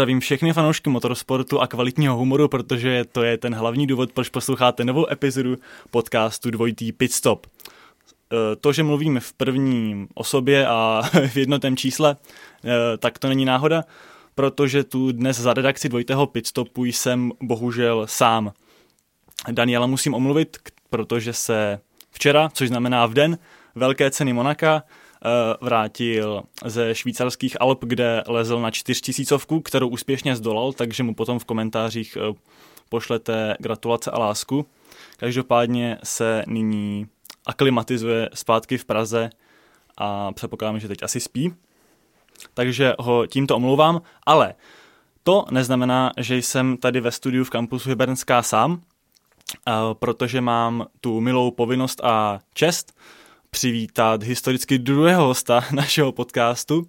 zdravím všechny fanoušky motorsportu a kvalitního humoru, protože to je ten hlavní důvod, proč posloucháte novou epizodu podcastu Dvojitý Pitstop. Eh, to, že mluvím v první osobě a v jednotém čísle, eh, tak to není náhoda, protože tu dnes za redakci Dvojitého Pitstopu jsem bohužel sám. Daniela musím omluvit, protože se včera, což znamená v den velké ceny Monaka, vrátil ze švýcarských Alp, kde lezl na čtyřtisícovku, kterou úspěšně zdolal, takže mu potom v komentářích pošlete gratulace a lásku. Každopádně se nyní aklimatizuje zpátky v Praze a předpokládám, že teď asi spí. Takže ho tímto omlouvám, ale to neznamená, že jsem tady ve studiu v kampusu Hybernská sám, protože mám tu milou povinnost a čest přivítat historicky druhého hosta našeho podcastu,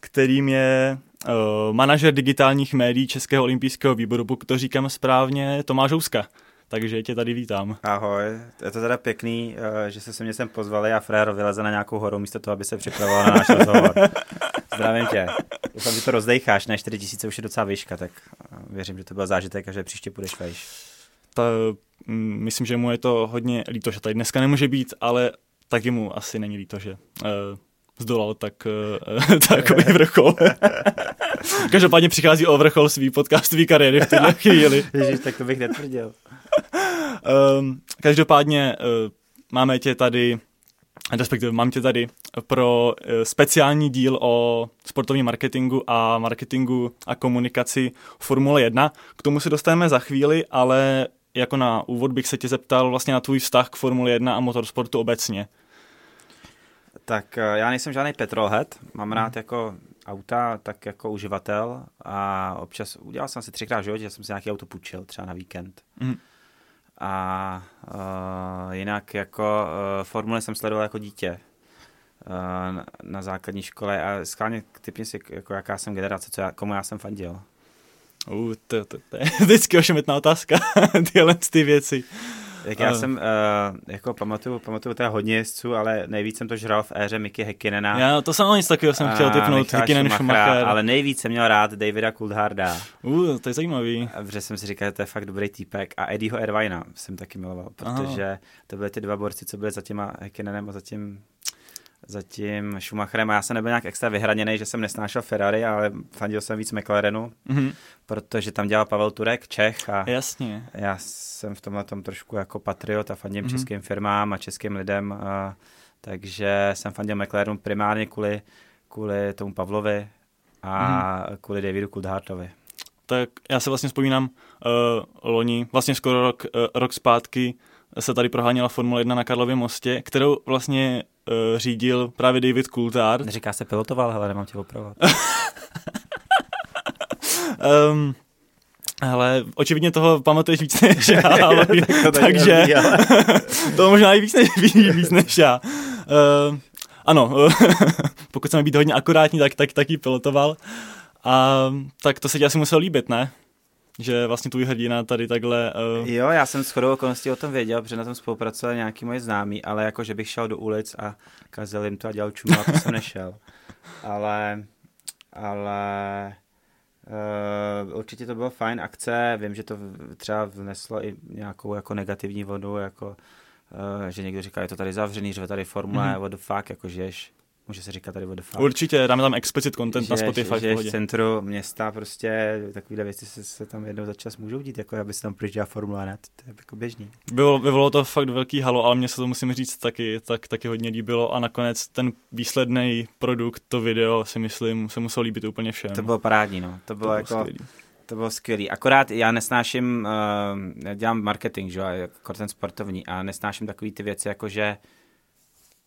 kterým je uh, manažer digitálních médií Českého olympijského výboru, pokud to říkám správně, Tomáš Houska takže tě tady vítám. Ahoj, je to teda pěkný, eh, že se se mě sem pozvali a Fréro vyleze na nějakou horu místo toho, aby se připravoval na náš rozhovor. Zdravím tě. Doufám, že to rozdejcháš, ne 4000 už je docela výška, tak eh, věřím, že to byl zážitek a že příště půjdeš vejš. Ta, mm, myslím, že mu je to hodně líto, že tady dneska nemůže být, ale taky mu asi není líto, že uh, zdolal tak, uh, takový vrchol. Každopádně přichází o vrchol svý podcastový kariéry v této chvíli. Ježiš, tak to bych netvrdil. um, každopádně uh, máme tě tady, respektive mám tě tady pro uh, speciální díl o sportovním marketingu a marketingu a komunikaci Formule 1. K tomu se dostaneme za chvíli, ale jako na úvod bych se tě zeptal vlastně na tvůj vztah k Formule 1 a motorsportu obecně. Tak eh, já nejsem žádný petrolhead, mám rád jako auta tak jako uživatel a občas udělal jsem si třikrát v životě, že jsem si nějaký auto půjčil, třeba na víkend. Mm. A uh, jinak jako uh, formule jsem sledoval jako dítě uh, na, na základní škole a schválně typně si, jako jaká jsem generace, co já, komu já jsem fandil. Uh, to, to, to je vždycky ošemetná otázka, tyhle ty věci. Jak já uh. jsem, uh, jako pamatuju, pamatuju teda hodně jezdců, ale nejvíc jsem to žral v éře Mickey Hekkinena. Já to jsem nic takového jsem chtěl typnout, Hekkinen Schumacher. Ale nejvíc jsem měl rád Davida Coultharda. Uh, to je zajímavý. Protože jsem si říkal, že to je fakt dobrý týpek. A Eddieho Irvina jsem taky miloval, protože Aha. to byly ty dva borci, co byli za těma Hekkinenem a za tím za tím Schumacherem a já jsem nebyl nějak extra vyhraněný, že jsem nesnášel Ferrari, ale fandil jsem víc McLarenu, mm-hmm. protože tam dělal Pavel Turek, Čech a Jasně. já jsem v tomhle tom trošku jako patriot a fandím mm-hmm. českým firmám a českým lidem, a, takže jsem fandil McLarenu primárně kvůli, kvůli tomu Pavlovi a mm-hmm. kvůli Davidu Coulthartovi. Tak já se vlastně vzpomínám uh, loni, vlastně skoro rok, uh, rok zpátky se tady proháněla Formule 1 na Karlově mostě, kterou vlastně uh, řídil právě David Coulthard. Neříká se pilotoval, hele, nemám tě opravovat. um, ale očividně toho pamatuješ víc než já, ale, to takže to možná i víc než, víc než já. Uh, ano, pokud chceme být hodně akurátní, tak, tak taky pilotoval. A tak to se ti asi muselo líbit, ne? Že vlastně tvůj hrdina tady takhle... Uh... Jo, já jsem s chodou okolností o tom věděl, protože na tom spolupracovali nějaký moji známí, ale jako, že bych šel do ulic a kazil jim to a dělal čumu, to jsem nešel. Ale, ale uh, určitě to bylo fajn akce, vím, že to třeba vneslo i nějakou jako negativní vodu, jako uh, že někdo říká, je to tady zavřený, že tady formule, mm-hmm. what the fuck, jako žiješ může se říkat tady fuck. Určitě, dáme tam explicit content že, na Spotify. Že, že v centru města prostě takovéhle věci se, se tam jednou za čas můžou dít, jako aby se tam projížděla Formule 1, to je jako běžný. Bylo, vyvolalo to fakt velký halo, ale mně se to musím říct taky, tak, taky hodně líbilo a nakonec ten výsledný produkt, to video si myslím, se muselo líbit úplně všem. To bylo parádní, no. To bylo, to bylo jako... Skvělý. To bylo skvělý. Akorát já nesnáším, uh, já dělám marketing, že, jako ten sportovní a nesnáším takové ty věci, jako že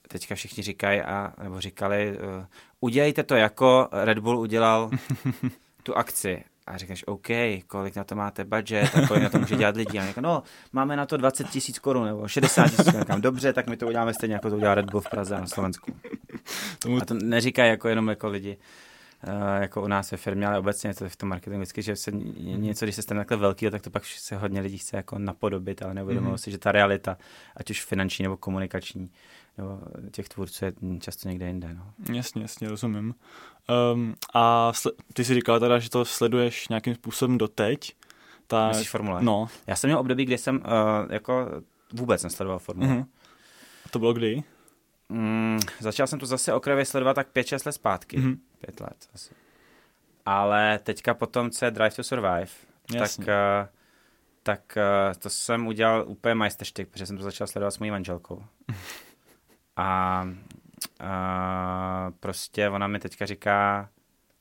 teďka všichni říkají, a, nebo říkali, uh, udělejte to jako Red Bull udělal tu akci. A říkáš, OK, kolik na to máte budget a kolik na to může dělat lidi. A říká, no, máme na to 20 tisíc korun nebo 60 tisíc korun. Dobře, tak my to uděláme stejně, jako to udělá Red Bull v Praze a na Slovensku. A to neříkají jako jenom jako lidi. Uh, jako u nás ve firmě, ale obecně to v tom marketingu vždycky, že se něco, když se stane takhle velký, tak to pak se hodně lidí chce jako napodobit, ale neuvědomují mm-hmm. si, že ta realita, ať už finanční nebo komunikační, nebo těch tvůrců je často někde jinde. No. Jasně, jasně, rozumím. Um, a sl- ty jsi říkal teda, že to sleduješ nějakým způsobem doteď. Tak, Myslíš formule? No. Já jsem měl období, kdy jsem uh, jako vůbec nesledoval formule. Mm-hmm. A to bylo kdy? Mm, začal jsem to zase okrajově sledovat tak 5-6 let zpátky. Mm-hmm. Pět let asi. Ale teďka potom, co je Drive to Survive, Jasně. tak, uh, tak uh, to jsem udělal úplně majsterštyk, protože jsem to začal sledovat s mojí manželkou. A a prostě ona mi teďka říká,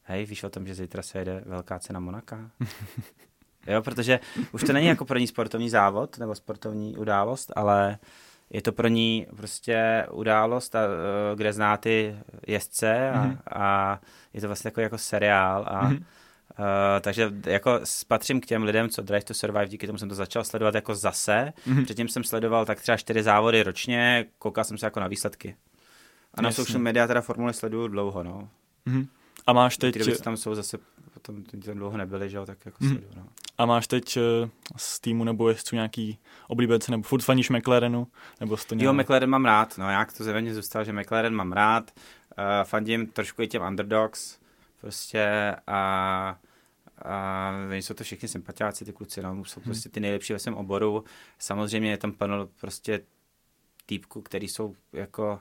hej, víš o tom, že zítra se jede velká cena Monaka? jo, protože už to není jako pro ní sportovní závod nebo sportovní událost, ale je to pro ní prostě událost, a, e, kde zná ty jezdce a, mm-hmm. a je to vlastně jako, jako seriál a mm-hmm. Uh, takže jako patřím k těm lidem, co Drive to Survive, díky tomu jsem to začal sledovat jako zase. Mm-hmm. Předtím jsem sledoval tak třeba čtyři závody ročně, koukal jsem se jako na výsledky. A na Jasně. social media teda formule sleduju dlouho, no. Mm-hmm. A máš teď... Ty tam jsou zase, potom tam dlouho nebyly, že jo, tak jako mm-hmm. sleduju, no. A máš teď uh, z týmu nebo jezdců nějaký oblíbence, nebo furt faníš McLarenu? Nebo to nějak... Jo, McLaren mám rád, no jak to země zůstalo, že McLaren mám rád. Uh, fandím trošku i těm underdogs, prostě a a jsou to všichni sympatiáci, ty kluci, no, jsou hmm. prostě ty nejlepší ve svém oboru. Samozřejmě je tam panel prostě týpku, který jsou jako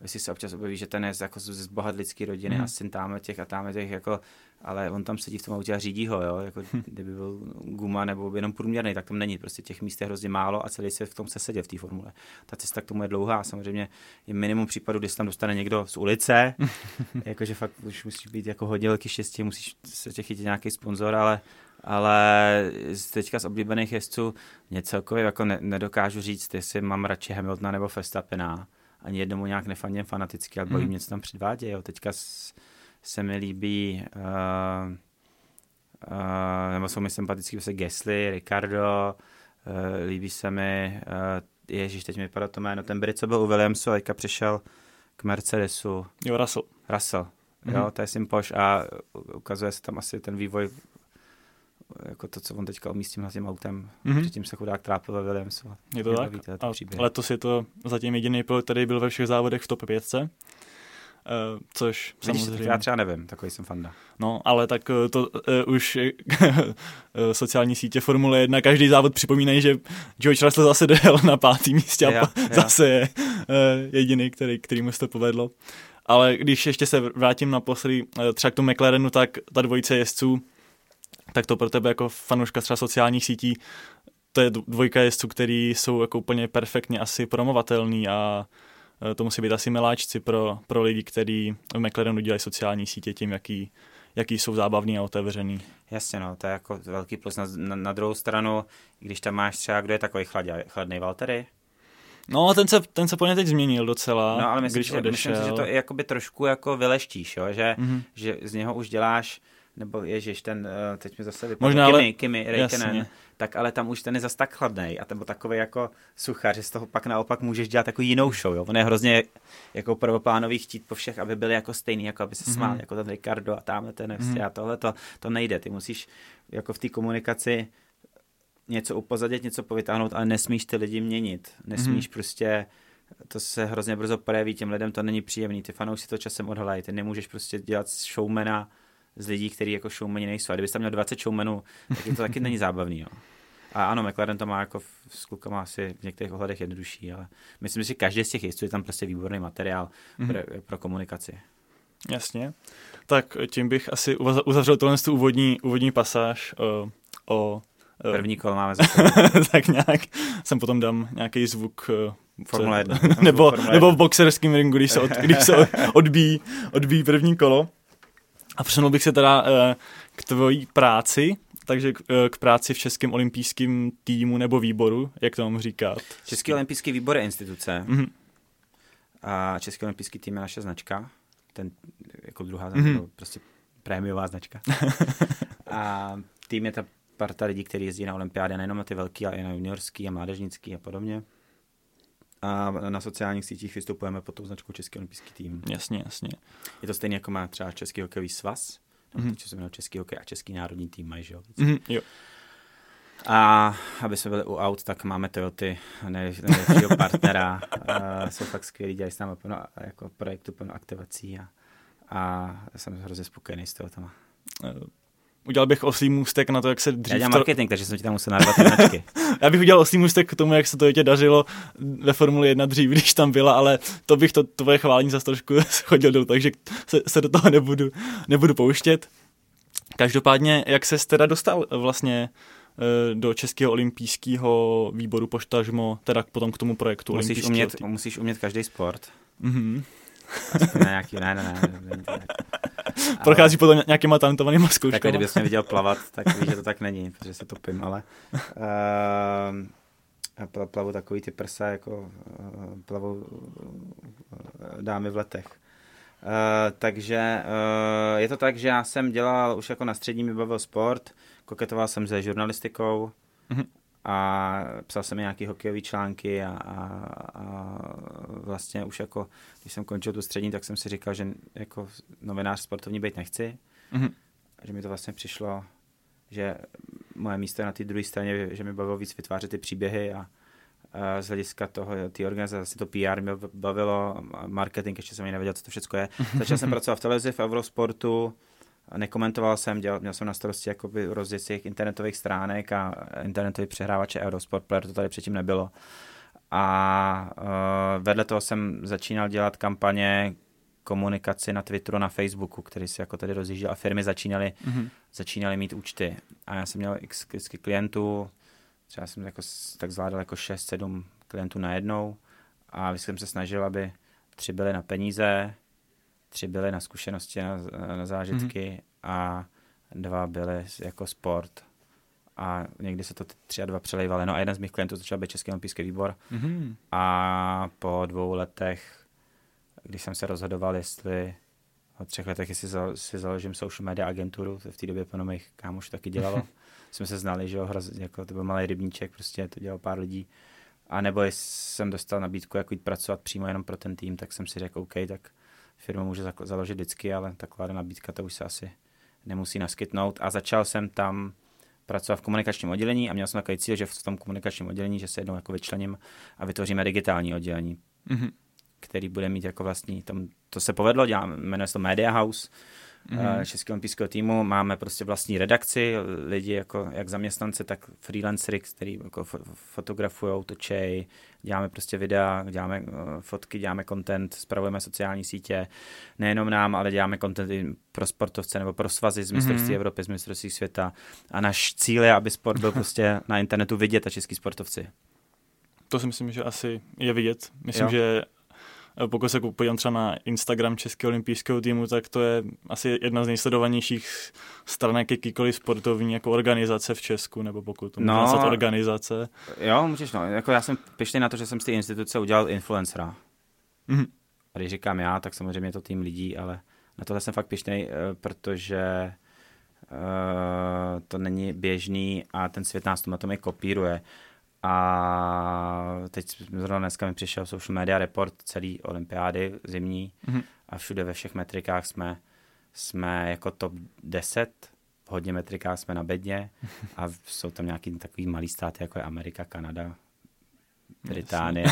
jestli se občas objeví, že ten je jako z bohatlické rodiny hmm. a syn táme těch a táme těch, jako, ale on tam sedí v tom autě a řídí ho, jo? Jako, hm. kdyby byl guma nebo jenom průměrný, tak tam není, prostě těch míst je hrozně málo a celý se v tom se sedět v té formule. Ta cesta k tomu je dlouhá, samozřejmě je minimum případů, kdy se tam dostane někdo z ulice, jakože fakt už musíš být jako hodně velký štěstí, musíš se tě chytit nějaký sponzor, ale ale teďka z oblíbených jezdců mě celkově jako ne, nedokážu říct, jestli mám radši Hamiltona nebo Verstappena ani jednomu nějak nefandím fanaticky, ale baví mm. mě, co tam předvádějí. Teďka s, se mi líbí, uh, uh, nebo jsou mi sympatický se Gesly, Ricardo, uh, líbí se mi, uh, ježíš, teď mi vypadá to jméno, ten Brit, co byl u Williamsu a teďka přišel k Mercedesu. Jo, Russell. Russell, mm. jo, to je Simpoš a ukazuje se tam asi ten vývoj jako to, co on teďka umí s tím autem. Mm-hmm. Předtím se chudák trápil ve Williamsu. Je to tak? Víte, a letos je to zatím jediný pilot, který byl ve všech závodech v top 5. Uh, eh, což Vidíš, samozřejmě... Já třeba nevím, takový jsem fanda. No, ale tak uh, to uh, už sociální sítě Formule 1, každý závod připomínají, že George Russell zase dojel na pátý místě a ja, ja. zase je uh, jediný, který, který mu se to povedlo. Ale když ještě se vrátím naposledy uh, třeba k tomu McLarenu, tak ta dvojice jezdců tak to pro tebe jako fanouška třeba sociálních sítí, to je dvojka jezdců, který jsou jako úplně perfektně asi promovatelný a e, to musí být asi miláčci pro, pro lidi, kteří v McLarenu dělají sociální sítě tím, jaký, jaký jsou zábavný a otevřený. Jasně, no, to je jako velký plus. Na, na, na druhou stranu, když tam máš třeba, kdo je takový chladě, chladný Valtery, No, ten se, ten se po teď změnil docela, No, ale myslím, když že, odešel. myslím si, že to je jakoby trošku jako vyleštíš, jo? Že, mm-hmm. že z něho už děláš nebo ježiš, ten, eh, teď mi zase vypadl, Možná, Kimi, ale... Kimi Reikinen, tak ale tam už ten je zas tak chladný a ten byl takový jako suchař, že z toho pak naopak můžeš dělat jako jinou show, jo. On je hrozně jako prvoplánový chtít po všech, aby byli jako stejný, jako aby se mm-hmm. smál, jako ten Ricardo a tamhle ten mm-hmm. a tohle to, to nejde, ty musíš jako v té komunikaci něco upozadit, něco povytáhnout, ale nesmíš ty lidi měnit, nesmíš mm-hmm. prostě to se hrozně brzo projeví, těm lidem to není příjemný, ty fanoušci to časem odhalají, ty nemůžeš prostě dělat showmana, z lidí, kteří jako showmani nejsou. A kdybyste tam měl 20 showmanů, tak to taky není zábavný. Jo. A ano, McLaren to má jako s klukama asi v některých ohledech jednodušší, ale myslím si, že každý z těch jezdců je tam prostě výborný materiál mm-hmm. pro, pro komunikaci. Jasně. Tak tím bych asi uzavřel tohle tu úvodní, úvodní pasáž o, o První kolo máme Tak nějak. Jsem potom dám nějaký zvuk Formule 1. nebo, Formule nebo v boxerském ringu, když se, od, když se odbíjí, odbíjí první kolo. A přesunul bych se teda uh, k tvojí práci, takže k, uh, k práci v Českém olympijském týmu nebo výboru, jak to mám říkat? Český olympijský výbor je instituce. Mm-hmm. A Český olympijský tým je naše značka. Ten jako druhá značka, mm-hmm. prostě prémiová značka. a tým je ta parta lidí, kteří jezdí na olympiády, nejenom na ty velký, ale i na juniorský a mládežnický a podobně a na sociálních sítích vystupujeme pod tou značkou Český olympijský tým. Jasně, jasně. Je to stejně jako má třeba Český hokejový svaz, mm-hmm. co se jmenuje Český hokej a Český národní tým mají, že jo? Mm-hmm, jo. A aby jsme byli u aut, tak máme Toyoty, nejlepšího partnera. uh, jsou fakt skvělí, dělají s námi plno jako projektu, plno aktivací a, a jsem hrozně spokojený s Toyotama. Uh udělal bych oslý můstek na to, jak se dřív... Já dělám to... marketing, takže jsem ti tam musel narvat značky. Já bych udělal oslý můstek k tomu, jak se to tě dařilo ve Formuli 1 dřív, když tam byla, ale to bych to tvoje chválení za trošku chodil dolů, takže se, se, do toho nebudu, nebudu pouštět. Každopádně, jak se teda dostal vlastně eh, do Českého olympijského výboru poštažmo, teda potom k tomu projektu musíš umět, musíš umět každý sport. Mhm. Aspoň na nějaký, ne, ne, ne, ne, ne Prochází potom nějakýma talentovanýma zkouškama. Tak kdybys mě viděl plavat, tak víš, že to tak není, protože se topím, ale uh, plavu takový ty prsa, jako uh, plavou uh, dámy v letech. Uh, takže uh, je to tak, že já jsem dělal už jako na střední mi bavil sport, koketoval jsem se žurnalistikou, mm-hmm a psal jsem nějaký hokejové články a, a, a vlastně už jako, když jsem končil tu střední, tak jsem si říkal, že jako novinář sportovní být nechci. Mm-hmm. Že mi to vlastně přišlo, že moje místo je na té druhé straně, že mi bavilo víc vytvářet ty příběhy a, a z hlediska toho, ty organizace, to PR mě bavilo, marketing, ještě jsem ani nevěděl, co to všechno je. Začal jsem pracovat v televizi, v Eurosportu, nekomentoval jsem, dělal, měl jsem na starosti jakoby rozděl těch internetových stránek a internetový přehrávače Eurosport Player, to tady předtím nebylo. A uh, vedle toho jsem začínal dělat kampaně komunikaci na Twitteru, na Facebooku, který si jako tady rozjížděl a firmy začínaly, mm-hmm. začínaly mít účty. A já jsem měl x, x klientů, třeba jsem jako, tak zvládal jako 6-7 klientů najednou a vždycky jsem se snažil, aby tři byly na peníze, tři byly na zkušenosti, na, na zážitky mm-hmm. a dva byly jako sport. A někdy se to tři a dva přelejvaly. No a jeden z mých klientů začal být Český olympijský výbor. Mm-hmm. A po dvou letech, když jsem se rozhodoval, jestli o třech letech, jestli si založím social media agenturu, to v té době plno mých kámošů taky dělalo. jsme se znali, že jo, jako to byl malý rybníček, prostě to dělal pár lidí. A nebo jsem dostal nabídku, jako jít pracovat přímo jenom pro ten tým, tak jsem si řekl, OK, tak firma může založit vždycky, ale taková nabídka to už se asi nemusí naskytnout. A začal jsem tam pracovat v komunikačním oddělení a měl jsem takový cíl, že v tom komunikačním oddělení, že se jednou jako vyčlením a vytvoříme digitální oddělení, mm-hmm. který bude mít jako vlastní, tam, to se povedlo, dělám, jmenuje se to Media House, mm-hmm. Českého olympijského týmu. Máme prostě vlastní redakci, lidi jako jak zaměstnance, tak freelancery, který jako fotografují, točej, děláme prostě videa, děláme uh, fotky, děláme content, spravujeme sociální sítě, nejenom nám, ale děláme content i pro sportovce nebo pro svazy z mistrovství mm-hmm. Evropy, z mistrovství světa. A náš cíl je, aby sport byl prostě na internetu vidět a český sportovci. To si myslím, že asi je vidět. Myslím, jo. že pokud se podívám třeba na Instagram Českého olympijského týmu, tak to je asi jedna z nejsledovanějších stranek jakýkoliv sportovní jako organizace v Česku, nebo pokud to no, organizace. Jo, můžeš, no. Jako já jsem pišný na to, že jsem z té instituce udělal influencera. Mm-hmm. A když říkám já, tak samozřejmě je to tým lidí, ale na tohle jsem fakt pišný, eh, protože uh, to není běžný a ten svět nás to na tom i kopíruje. A teď zrovna dneska mi přišel social media report celý olympiády zimní mm-hmm. a všude ve všech metrikách jsme, jsme jako top 10, v hodně metrikách jsme na bedně a jsou tam nějaký takový malý státy, jako je Amerika, Kanada, Británie.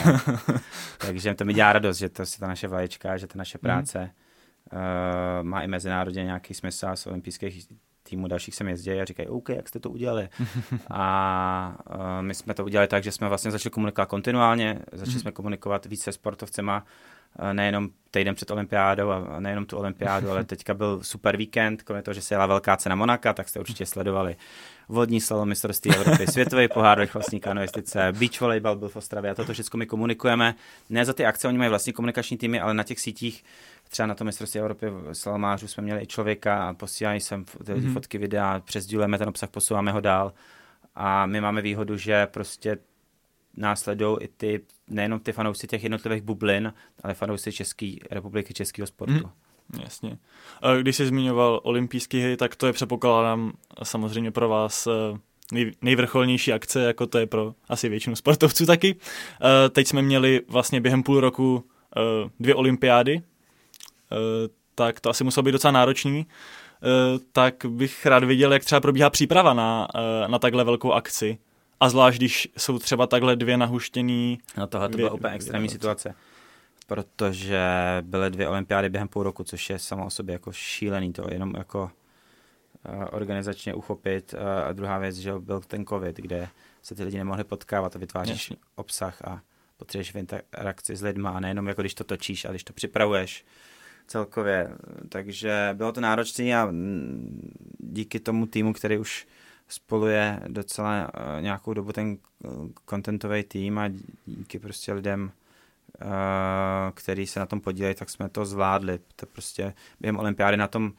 Takže to mi dělá radost, že to je ta naše vlaječka, že ta naše mhm. práce mm. uh, má i mezinárodně nějaký smysl z olympijských týmu dalších jsem jezdil a říkají, OK, jak jste to udělali. a uh, my jsme to udělali tak, že jsme vlastně začali komunikovat kontinuálně, začali mm. jsme komunikovat více se sportovcema, uh, nejenom týden před olympiádou a nejenom tu olympiádu, ale teďka byl super víkend, kromě toho, že se jela velká cena Monaka, tak jste určitě sledovali vodní slalom mistrovství Evropy, světový pohár rychlostní kanoistice, beach volleyball byl v Ostravě a toto všechno my komunikujeme. Ne za ty akce, oni mají vlastní komunikační týmy, ale na těch sítích třeba na tom mistrovství Evropy v Salmářu jsme měli i člověka a posílají sem mm-hmm. fotky, videa, přesdílujeme ten obsah, posouváme ho dál a my máme výhodu, že prostě následují i ty, nejenom ty fanoušci těch jednotlivých bublin, ale fanoušci České republiky, českého sportu. Mm. Jasně. Když jsi zmiňoval olympijské hry, tak to je předpokládám samozřejmě pro vás eh, nej, nejvrcholnější akce, jako to je pro asi většinu sportovců taky. Eh, teď jsme měli vlastně během půl roku eh, dvě olympiády, tak to asi muselo být docela náročný. tak bych rád viděl, jak třeba probíhá příprava na, na takhle velkou akci. A zvlášť, když jsou třeba takhle dvě nahuštěný... No tohle to byla úplně extrémní situace protože byly dvě olympiády během půl roku, což je samo o sobě jako šílený to, jenom jako organizačně uchopit. A druhá věc, že byl ten covid, kde se ty lidi nemohli potkávat a vytváříš Jasně. obsah a potřebuješ v interakci s lidma a nejenom jako když to točíš, ale když to připravuješ celkově. Takže bylo to náročné a díky tomu týmu, který už spolu je docela uh, nějakou dobu ten contentový tým a díky prostě lidem, Eh, který se na tom podílejí, tak jsme to zvládli. To prostě během olympiády na tom,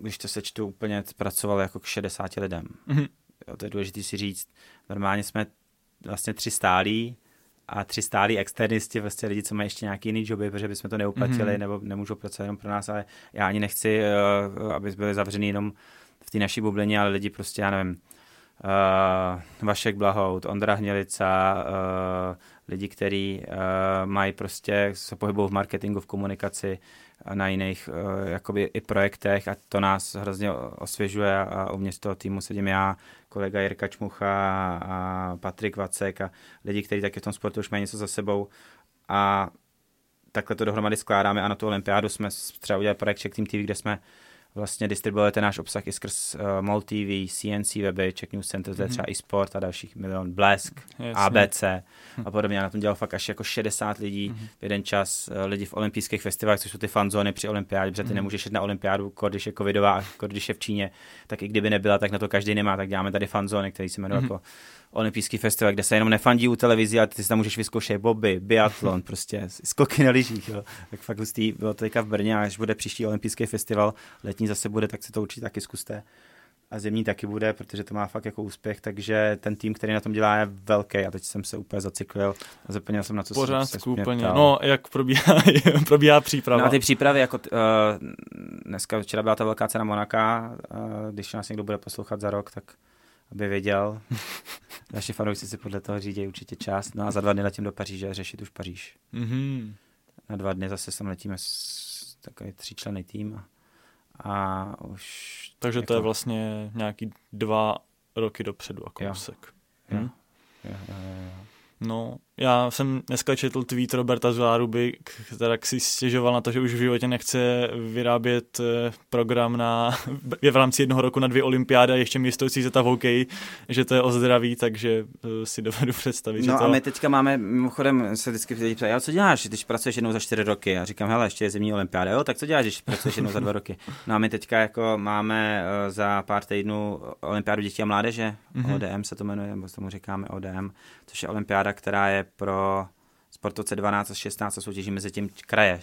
když to sečtu úplně, pracoval jako k 60 lidem. Mm-hmm. Jo, to je důležité si říct. Normálně jsme vlastně tři stálí a tři stálí externisti, vlastně lidi, co mají ještě nějaký jiný joby, protože bychom to neuplatili mm-hmm. nebo nemůžou pracovat jenom pro nás, ale já ani nechci, uh, aby byli zavřený jenom v té naší bublině, ale lidi prostě, já nevím, uh, Vašek Blahout, Ondra Hnělica, uh, lidi, kteří uh, mají prostě, se pohybují v marketingu, v komunikaci a na jiných uh, jakoby i projektech a to nás hrozně osvěžuje a uvnitř toho týmu sedím já, kolega Jirka Čmucha a Patrik Vacek a lidi, kteří taky v tom sportu už mají něco za sebou. A takhle to dohromady skládáme a na tu olympiádu jsme třeba udělali projekt Check Team TV, kde jsme vlastně distribuujete náš obsah i skrz uh, MOL TV, CNC weby, Czech News Center, mm-hmm. třeba i sport a dalších milion, Blesk, Jasně. ABC a podobně. Já na tom dělal fakt až jako 60 lidí mm-hmm. v jeden čas, uh, lidi v olympijských festivalech, což jsou ty fanzóny při olympiádě, protože ty mm-hmm. nemůžeš jít na olympiádu, když je covidová, když je v Číně, tak i kdyby nebyla, tak na to každý nemá, tak děláme tady fanzóny, které se jmenují mm-hmm. jako olympijský festival, kde se jenom nefandí u televizi, ale ty si tam můžeš vyzkoušet boby, biatlon, prostě skoky na lyžích. Jo. Tak fakt hustý, bylo to teďka v Brně a až bude příští olympijský festival, letní zase bude, tak si to určitě taky zkuste. A zimní taky bude, protože to má fakt jako úspěch, takže ten tým, který na tom dělá, je velký a teď jsem se úplně zacyklil a zapomněl jsem na co Pořádku, se úplně. No, jak probíhá, probíhá příprava? Na ty přípravy, jako uh, dneska, včera byla ta velká cena Monaka, uh, když nás někdo bude poslouchat za rok, tak aby věděl. Naši fanoušci si podle toho řídí určitě část. No a za dva dny letím do Paříže řešit už Paříž. Mm-hmm. Na dva dny zase sem letíme s takový tříčlený tým a, a už... Takže jako... to je jako- vlastně nějaký dva roky dopředu a kousek. Jo. Hm? Jo, jo, jo, jo. No, já jsem dneska četl tweet Roberta Zuláruby, který si stěžoval na to, že už v životě nechce vyrábět eh, program na, v rámci jednoho roku na dvě olympiády a ještě místo CZ v hokej, že to je o zdraví, takže eh, si dovedu představit. No že to... a my teďka máme, mimochodem se vždycky lidi ptají, co děláš, když pracuješ jednou za čtyři roky? Já říkám, hele, ještě je zimní olympiáda, jo, tak co děláš, když pracuješ jednou za dva roky? No a my teďka jako máme eh, za pár týdnů olympiádu dětí a mládeže, mm-hmm. ODM se to jmenuje, nebo tomu říkáme ODM, což je olympiáda, která je pro sportovce 12 a 16 a soutěží mezi tím kraje.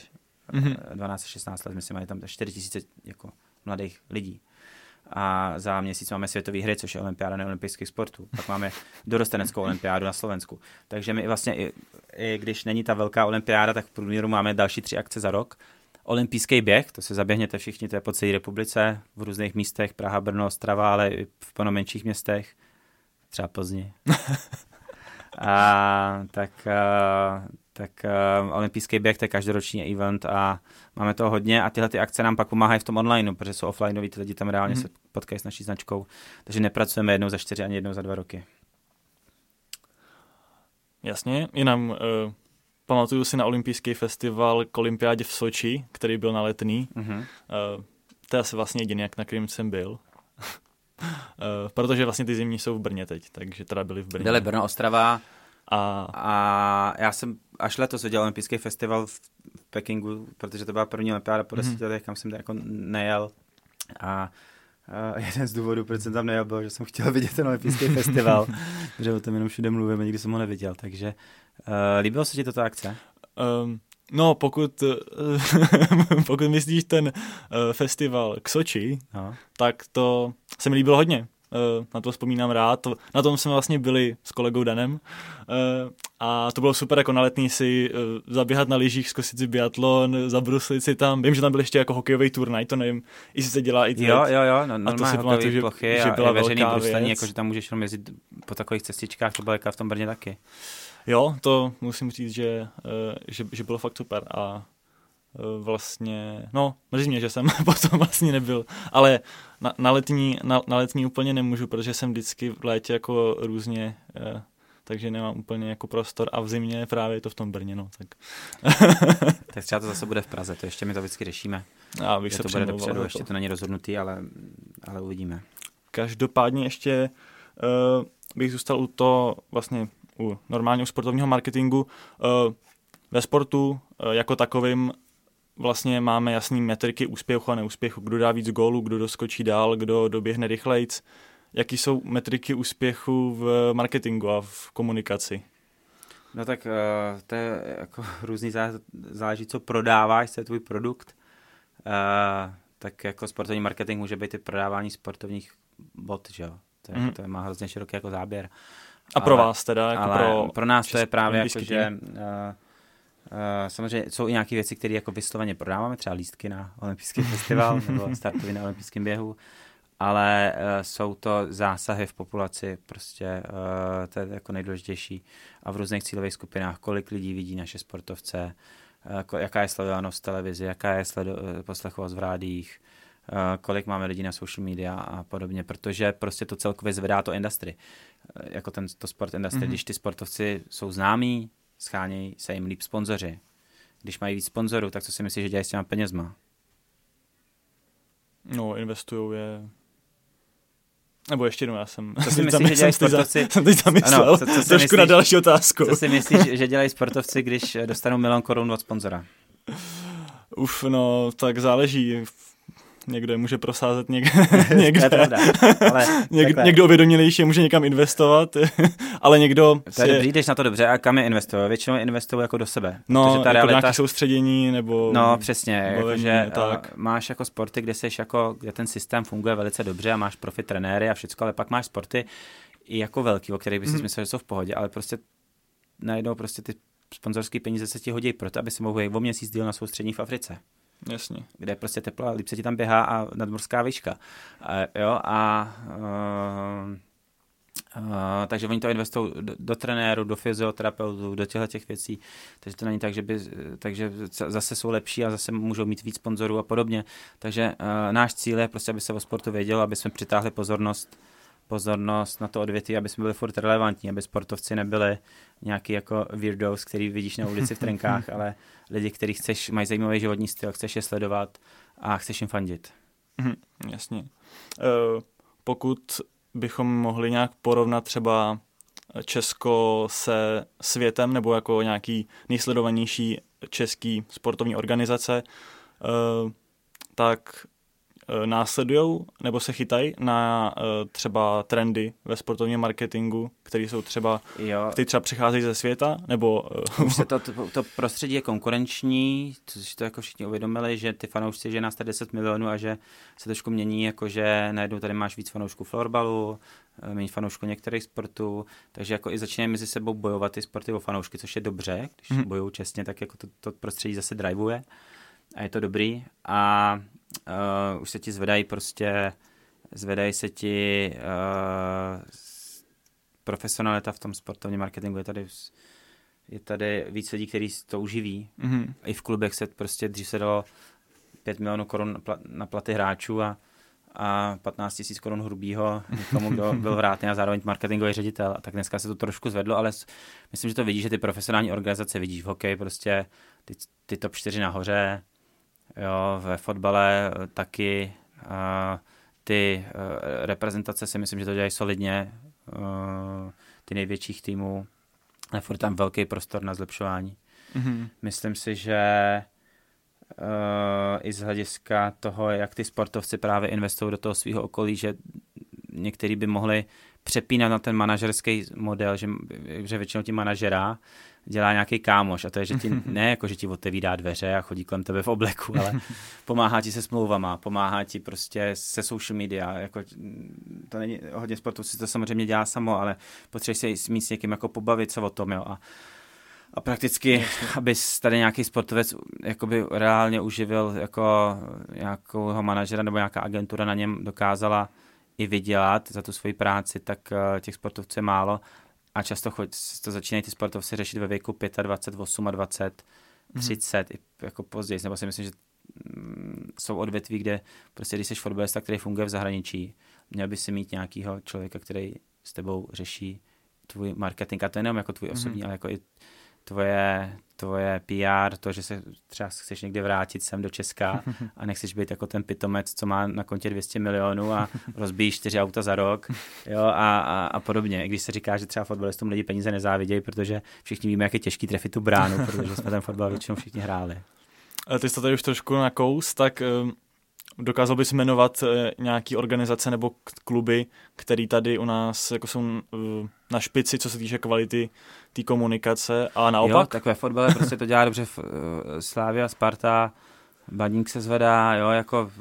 Mm-hmm. 12 a 16 let, myslím, mají tam 4 tisíce jako mladých lidí. A za měsíc máme světové hry, což je olympiáda neolympijských sportů. Pak máme dorosteneckou olympiádu na Slovensku. Takže my vlastně, i, i když není ta velká olympiáda, tak v průměru máme další tři akce za rok. Olympijský běh, to se zaběhněte všichni, to je po celé republice, v různých místech, Praha, Brno, Strava, ale i v menších městech, třeba Plzni. A, tak a, tak uh, olympijský běh, to je každoroční event a máme toho hodně a tyhle ty akce nám pak pomáhají v tom online, protože jsou offlineoví, ty lidi tam reálně mm-hmm. se potkají s naší značkou, takže nepracujeme jednou za čtyři ani jednou za dva roky. Jasně, jinam uh, pamatuju si na olympijský festival k olympiádě v Soči, který byl na letný. Mm-hmm. Uh, to je asi vlastně jediný, na kterým jsem byl. Uh, protože vlastně ty zimní jsou v Brně teď, takže teda byli v Brně. Byly Brno, Ostrava a... a já jsem až letos udělal olympijský festival v Pekingu, protože to byla první olympiáda po deseti mm-hmm. letech, kam jsem jako nejel a Uh, jeden z důvodů, proč jsem tam nejel, byl, že jsem chtěl vidět ten olympijský festival, že o tom jenom všude mluvím nikdy jsem ho neviděl, takže uh, líbilo se ti tato akce? Um, No, pokud, pokud myslíš ten uh, festival k Soči, no. tak to se mi líbilo hodně. Uh, na to vzpomínám rád. Na tom jsme vlastně byli s kolegou Danem uh, a to bylo super jako na letní si zaběhat na lyžích, zkusit si biatlon, zabruslit si tam. Vím, že tam byl ještě jako hokejový turnaj, to nevím, jestli se dělá i teď. Jo, jo, jo, no, a to si pamatuju, že, plochy že byla veřejný bruslení, jako že tam můžeš jenom jezdit po takových cestičkách, to bylo jako v tom Brně taky. Jo, to musím říct, že, uh, že, že bylo fakt super a vlastně, no, mrzí mě, že jsem potom vlastně nebyl, ale na, na, letní, na, na letní úplně nemůžu, protože jsem vždycky v létě jako různě, uh, takže nemám úplně jako prostor a v zimě právě je to v tom Brně, no, tak. tak třeba to zase bude v Praze, to ještě my to vždycky řešíme. Já bych se to bude dopředu, jako. ještě to není rozhodnutý, ale, ale uvidíme. Každopádně ještě uh, bych zůstal u to vlastně u normálního sportovního marketingu. Uh, ve sportu uh, jako takovým vlastně máme jasný metriky úspěchu a neúspěchu. Kdo dá víc gólů, kdo doskočí dál, kdo doběhne rychlejc. Jaký jsou metriky úspěchu v marketingu a v komunikaci? No tak uh, to je jako různý záleží, co prodáváš, co je tvůj produkt. Uh, tak jako sportovní marketing může být i prodávání sportovních bot, že jo? To, je, mm. to má hrozně široký jako záběr. A pro ale, vás teda? Jako ale pro, pro nás to je právě jako, že uh, Uh, samozřejmě jsou i nějaké věci, které jako vysloveně prodáváme, třeba lístky na olympijský festival nebo startovy na olympijském běhu, ale uh, jsou to zásahy v populaci, prostě uh, to je jako nejdůležitější a v různých cílových skupinách, kolik lidí vidí naše sportovce, uh, jaká je sledovanost v televizi, jaká je sledo- poslechovost v rádích, uh, kolik máme lidí na social media a podobně, protože prostě to celkově zvedá to industry, jako ten, to sport industry, mm-hmm. když ty sportovci jsou známí, schánějí se jim líp sponzoři. Když mají víc sponzorů, tak co si myslíš, že dělají s těma penězma? No, investují je nebo ještě jednou, já jsem... Co si myslíš, že dělají sportovci? Jsem teď zamyslel, ano, co, co trošku myslíš, na další otázku. Co si myslíš, že dělají sportovci, když dostanou milion korun od sponzora? Uf, no, tak záleží někdo je může prosázet někde, někde. to je pravda, ale Něk, někdo ovědomělejší může někam investovat, ale někdo... To je si... dobrý, na to dobře, a kam je investovat? Většinou investují jako do sebe. No, ta jako realita... nějaké soustředění, nebo... No, přesně, jako, že eh, tak. máš jako sporty, kde seš jako, kde ten systém funguje velice dobře a máš profi trenéry a všechno, ale pak máš sporty i jako velký, o kterých bys si hmm. myslel, že jsou v pohodě, ale prostě najednou prostě ty sponzorské peníze se ti hodí proto, aby si mohl o měsíc díl na soustřední v Africe. Jasně. Kde je prostě teplo a líp se ti tam běhá a nadmorská výška. A, jo, a uh, Uh, takže oni to investují do, do trenéru, do fyzioterapeutů, do těchto těch věcí, takže to není tak, že by, takže zase jsou lepší a zase můžou mít víc sponzorů a podobně. Takže uh, náš cíl je prostě, aby se o sportu vědělo, aby jsme přitáhli pozornost pozornost na to odvětví, aby jsme byli furt relevantní, aby sportovci nebyli nějaký jako weirdos, který vidíš na ulici v trenkách, ale lidi, kteří chceš, mají zajímavý životní styl, chceš je sledovat a chceš jim fandit. Mm, jasně. Uh, pokud bychom mohli nějak porovnat třeba Česko se světem nebo jako nějaký nejsledovanější český sportovní organizace, uh, tak Eh, následují nebo se chytají na uh, třeba trendy ve sportovním marketingu, které jsou třeba, jo. třeba přicházejí ze světa, nebo... Uh, Už se to, to, to, prostředí je konkurenční, což to jako všichni uvědomili, že ty fanoušci, že nás tady 10 milionů a že se trošku mění, jako že najednou tady máš víc fanoušků florbalu, méně fanoušků některých sportů, takže jako i začínají mezi sebou bojovat ty sporty o fanoušky, což je dobře, když hmm. bojují čestně, tak jako to, to prostředí zase drivuje a je to dobrý a uh, už se ti zvedají prostě, zvedají se ti uh, profesionalita v tom sportovním marketingu, je tady je tady víc lidí, kteří to uživí. Mm-hmm. I v klubech se prostě, dřív se dalo 5 milionů korun na platy hráčů a, a 15 tisíc korun hrubýho někomu, kdo byl vrátný a zároveň marketingový ředitel. A tak dneska se to trošku zvedlo, ale myslím, že to vidíš, že ty profesionální organizace vidíš v hokeji, prostě ty, ty top 4 nahoře, Jo, ve fotbale eh, taky uh, ty uh, reprezentace si myslím, že to dělají solidně, uh, ty největších týmů, ale furt tam velký prostor na zlepšování. Mm-hmm. Myslím si, že uh, i z hlediska toho, jak ty sportovci právě investují do toho svého okolí, že někteří by mohli přepínat na ten manažerský model, že, že většinou ti manažera dělá nějaký kámoš. A to je, že ti ne jako, že ti otevírá dveře a chodí kolem tebe v obleku, ale pomáhá ti se smlouvama, pomáhá ti prostě se social media, jako to není, hodně si to samozřejmě dělá samo, ale potřebuješ se mít s někým jako pobavit se o tom, jo, a a prakticky, aby tady nějaký sportovec jakoby reálně uživil jako nějakou manažera nebo nějaká agentura na něm dokázala i vydělat za tu svoji práci, tak uh, těch sportovců je málo a často choď, to začínají ty sportovci řešit ve věku 25, 28 a 20, 30, mm. jako později, nebo si myslím, že mm, jsou odvětví, kde prostě když jsi fotbalista, který funguje v zahraničí, měl by si mít nějakého člověka, který s tebou řeší tvůj marketing, a to nejenom jako tvůj mhm. osobní, mm. ale jako i tvoje, tvoje PR, to, že se třeba chceš někdy vrátit sem do Česka a nechceš být jako ten pitomec, co má na kontě 200 milionů a rozbíjí čtyři auta za rok jo, a, a, a podobně. Když se říká, že třeba fotbalistům lidi peníze nezávidějí, protože všichni víme, jak je těžký trefit tu bránu, protože jsme ten fotbal většinou všichni hráli. Ty jste tady už trošku na kous, tak ehm, dokázal bys jmenovat eh, nějaký organizace nebo kluby, které tady u nás jako jsou eh, na špici, co se týče kvality té komunikace a naopak? Jo, tak ve fotbale prostě to dělá dobře eh, Slávia, Sparta, Badník se zvedá, jo, jako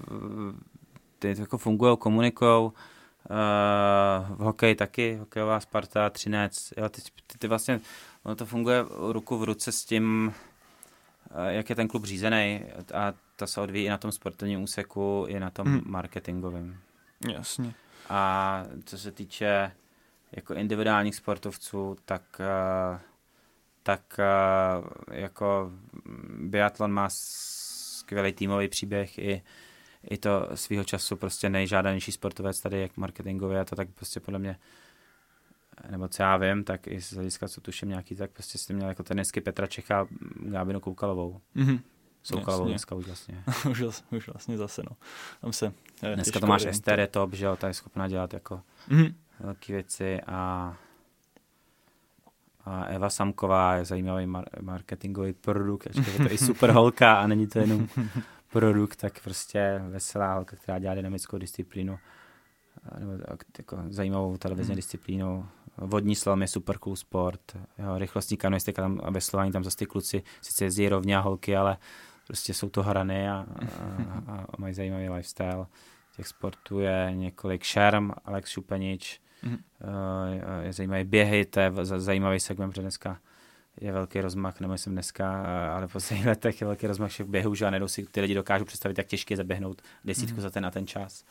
ty jako fungují, komunikují, v hokeji taky, hokejová Sparta, Třinec, jo, ty, ty, ty vlastně, ono to funguje ruku v ruce s tím, jak je ten klub řízený a to se odvíjí i na tom sportovním úseku, i na tom hmm. marketingovém. Jasně. A co se týče jako individuálních sportovců, tak, eh, tak eh, jako biatlon má skvělý týmový příběh i, i to svého času prostě nejžádanější sportovec tady, jak marketingově a to tak prostě podle mě nebo co já vím, tak i z hlediska, co tuším nějaký, tak prostě jste měl jako tenisky Petra Čecha, Gábinu Koukalovou. Mm-hmm. Soukalovou dneska už vlastně. už, už vlastně zase, no. Tam se eh, Dneska to máš Ester je top, že jo, ta je schopná dělat jako mm-hmm. velké věci a, a Eva Samková je zajímavý mar- marketingový produkt, je to i super holka a není to jenom produkt, tak prostě veselá holka, která dělá dynamickou disciplínu nebo jako zajímavou televizní mm. disciplínu. Vodní slalom je super cool sport, jo, rychlostní kanoistika tam a veslování tam zase ty kluci sice jezdí rovně a holky, ale prostě jsou to hrany a, a, a mají zajímavý lifestyle. Těch sportů je několik. Šerm, Alex Šupenič, mm-hmm. je zajímavý běhy, to je zajímavý segment, protože dneska je velký rozmach, nebo jsem dneska, ale po posledních letech je velký rozmach všech běhů, že a nejdou si ty lidi dokážou představit, jak těžké je zaběhnout desítku mm-hmm. za ten a ten čas.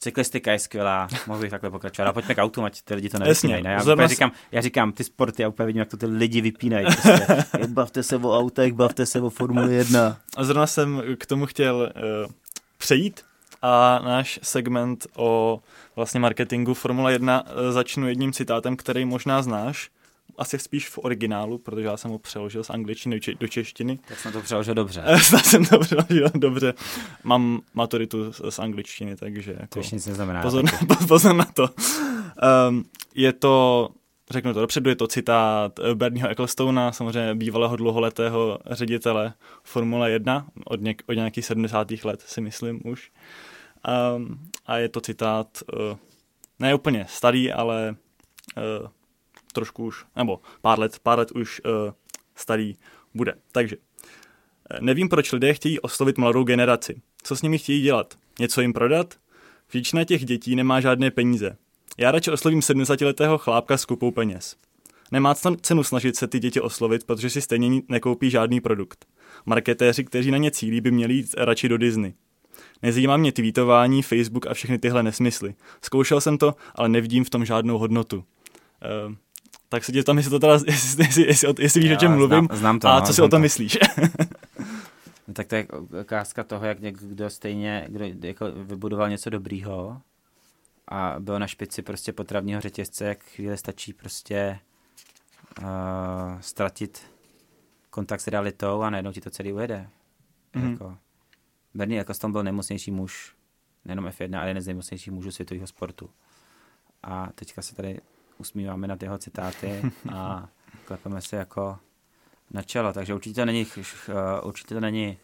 Cyklistika je skvělá, mohl bych takhle pokračovat. A pojďme k autům, ať ty lidi to nevypínají. Ne? Já, úplně říkám, já říkám, ty sporty, já úplně vidím, jak to ty lidi vypínají. Prostě. bavte se o autech, bavte se o Formule 1. A zrovna jsem k tomu chtěl uh, přejít a náš segment o vlastně marketingu Formule 1 uh, začnu jedním citátem, který možná znáš asi spíš v originálu, protože já jsem ho přeložil z angličtiny do, če- do češtiny. Tak jsem to přeložil dobře. Snad jsem to přeložil dobře. Mám maturitu z, z angličtiny, takže jako... To nic neznamená. Pozor, pozor na to. Um, je to, řeknu to dopředu, je to citát Bernieho Ecclestona, samozřejmě bývalého dlouholetého ředitele Formule 1, od, něk, od nějakých 70. let si myslím už. Um, a je to citát, uh, ne úplně starý, ale uh, trošku už, nebo pár let, pár let už uh, starý bude. Takže eh, nevím, proč lidé chtějí oslovit mladou generaci. Co s nimi chtějí dělat? Něco jim prodat? Většina těch dětí nemá žádné peníze. Já radši oslovím 70-letého chlápka s kupou peněz. Nemá cenu snažit se ty děti oslovit, protože si stejně nekoupí žádný produkt. Marketéři, kteří na ně cílí, by měli jít radši do Disney. Nezajímá mě tweetování, Facebook a všechny tyhle nesmysly. Zkoušel jsem to, ale nevidím v tom žádnou hodnotu. Uh, tak se tě tam, jestli to teda, jestli, jestli, jestli, jestli víš, Já, o čem mluvím znám, znám to, a no, co si o tom to. myslíš. no, tak to je ukázka toho, jak někdo stejně kdo jako vybudoval něco dobrýho a byl na špici prostě potravního řetězce, jak chvíli stačí prostě uh, ztratit kontakt s realitou a najednou ti to celý ujede. Mm-hmm. Jako, Bernie Eccleston byl nejmocnější muž, nejenom F1, ale jeden z nejmocnějších mužů světového sportu. A teďka se tady usmíváme na jeho citáty a klepeme se jako na čelo. Takže určitě to není, určitě to není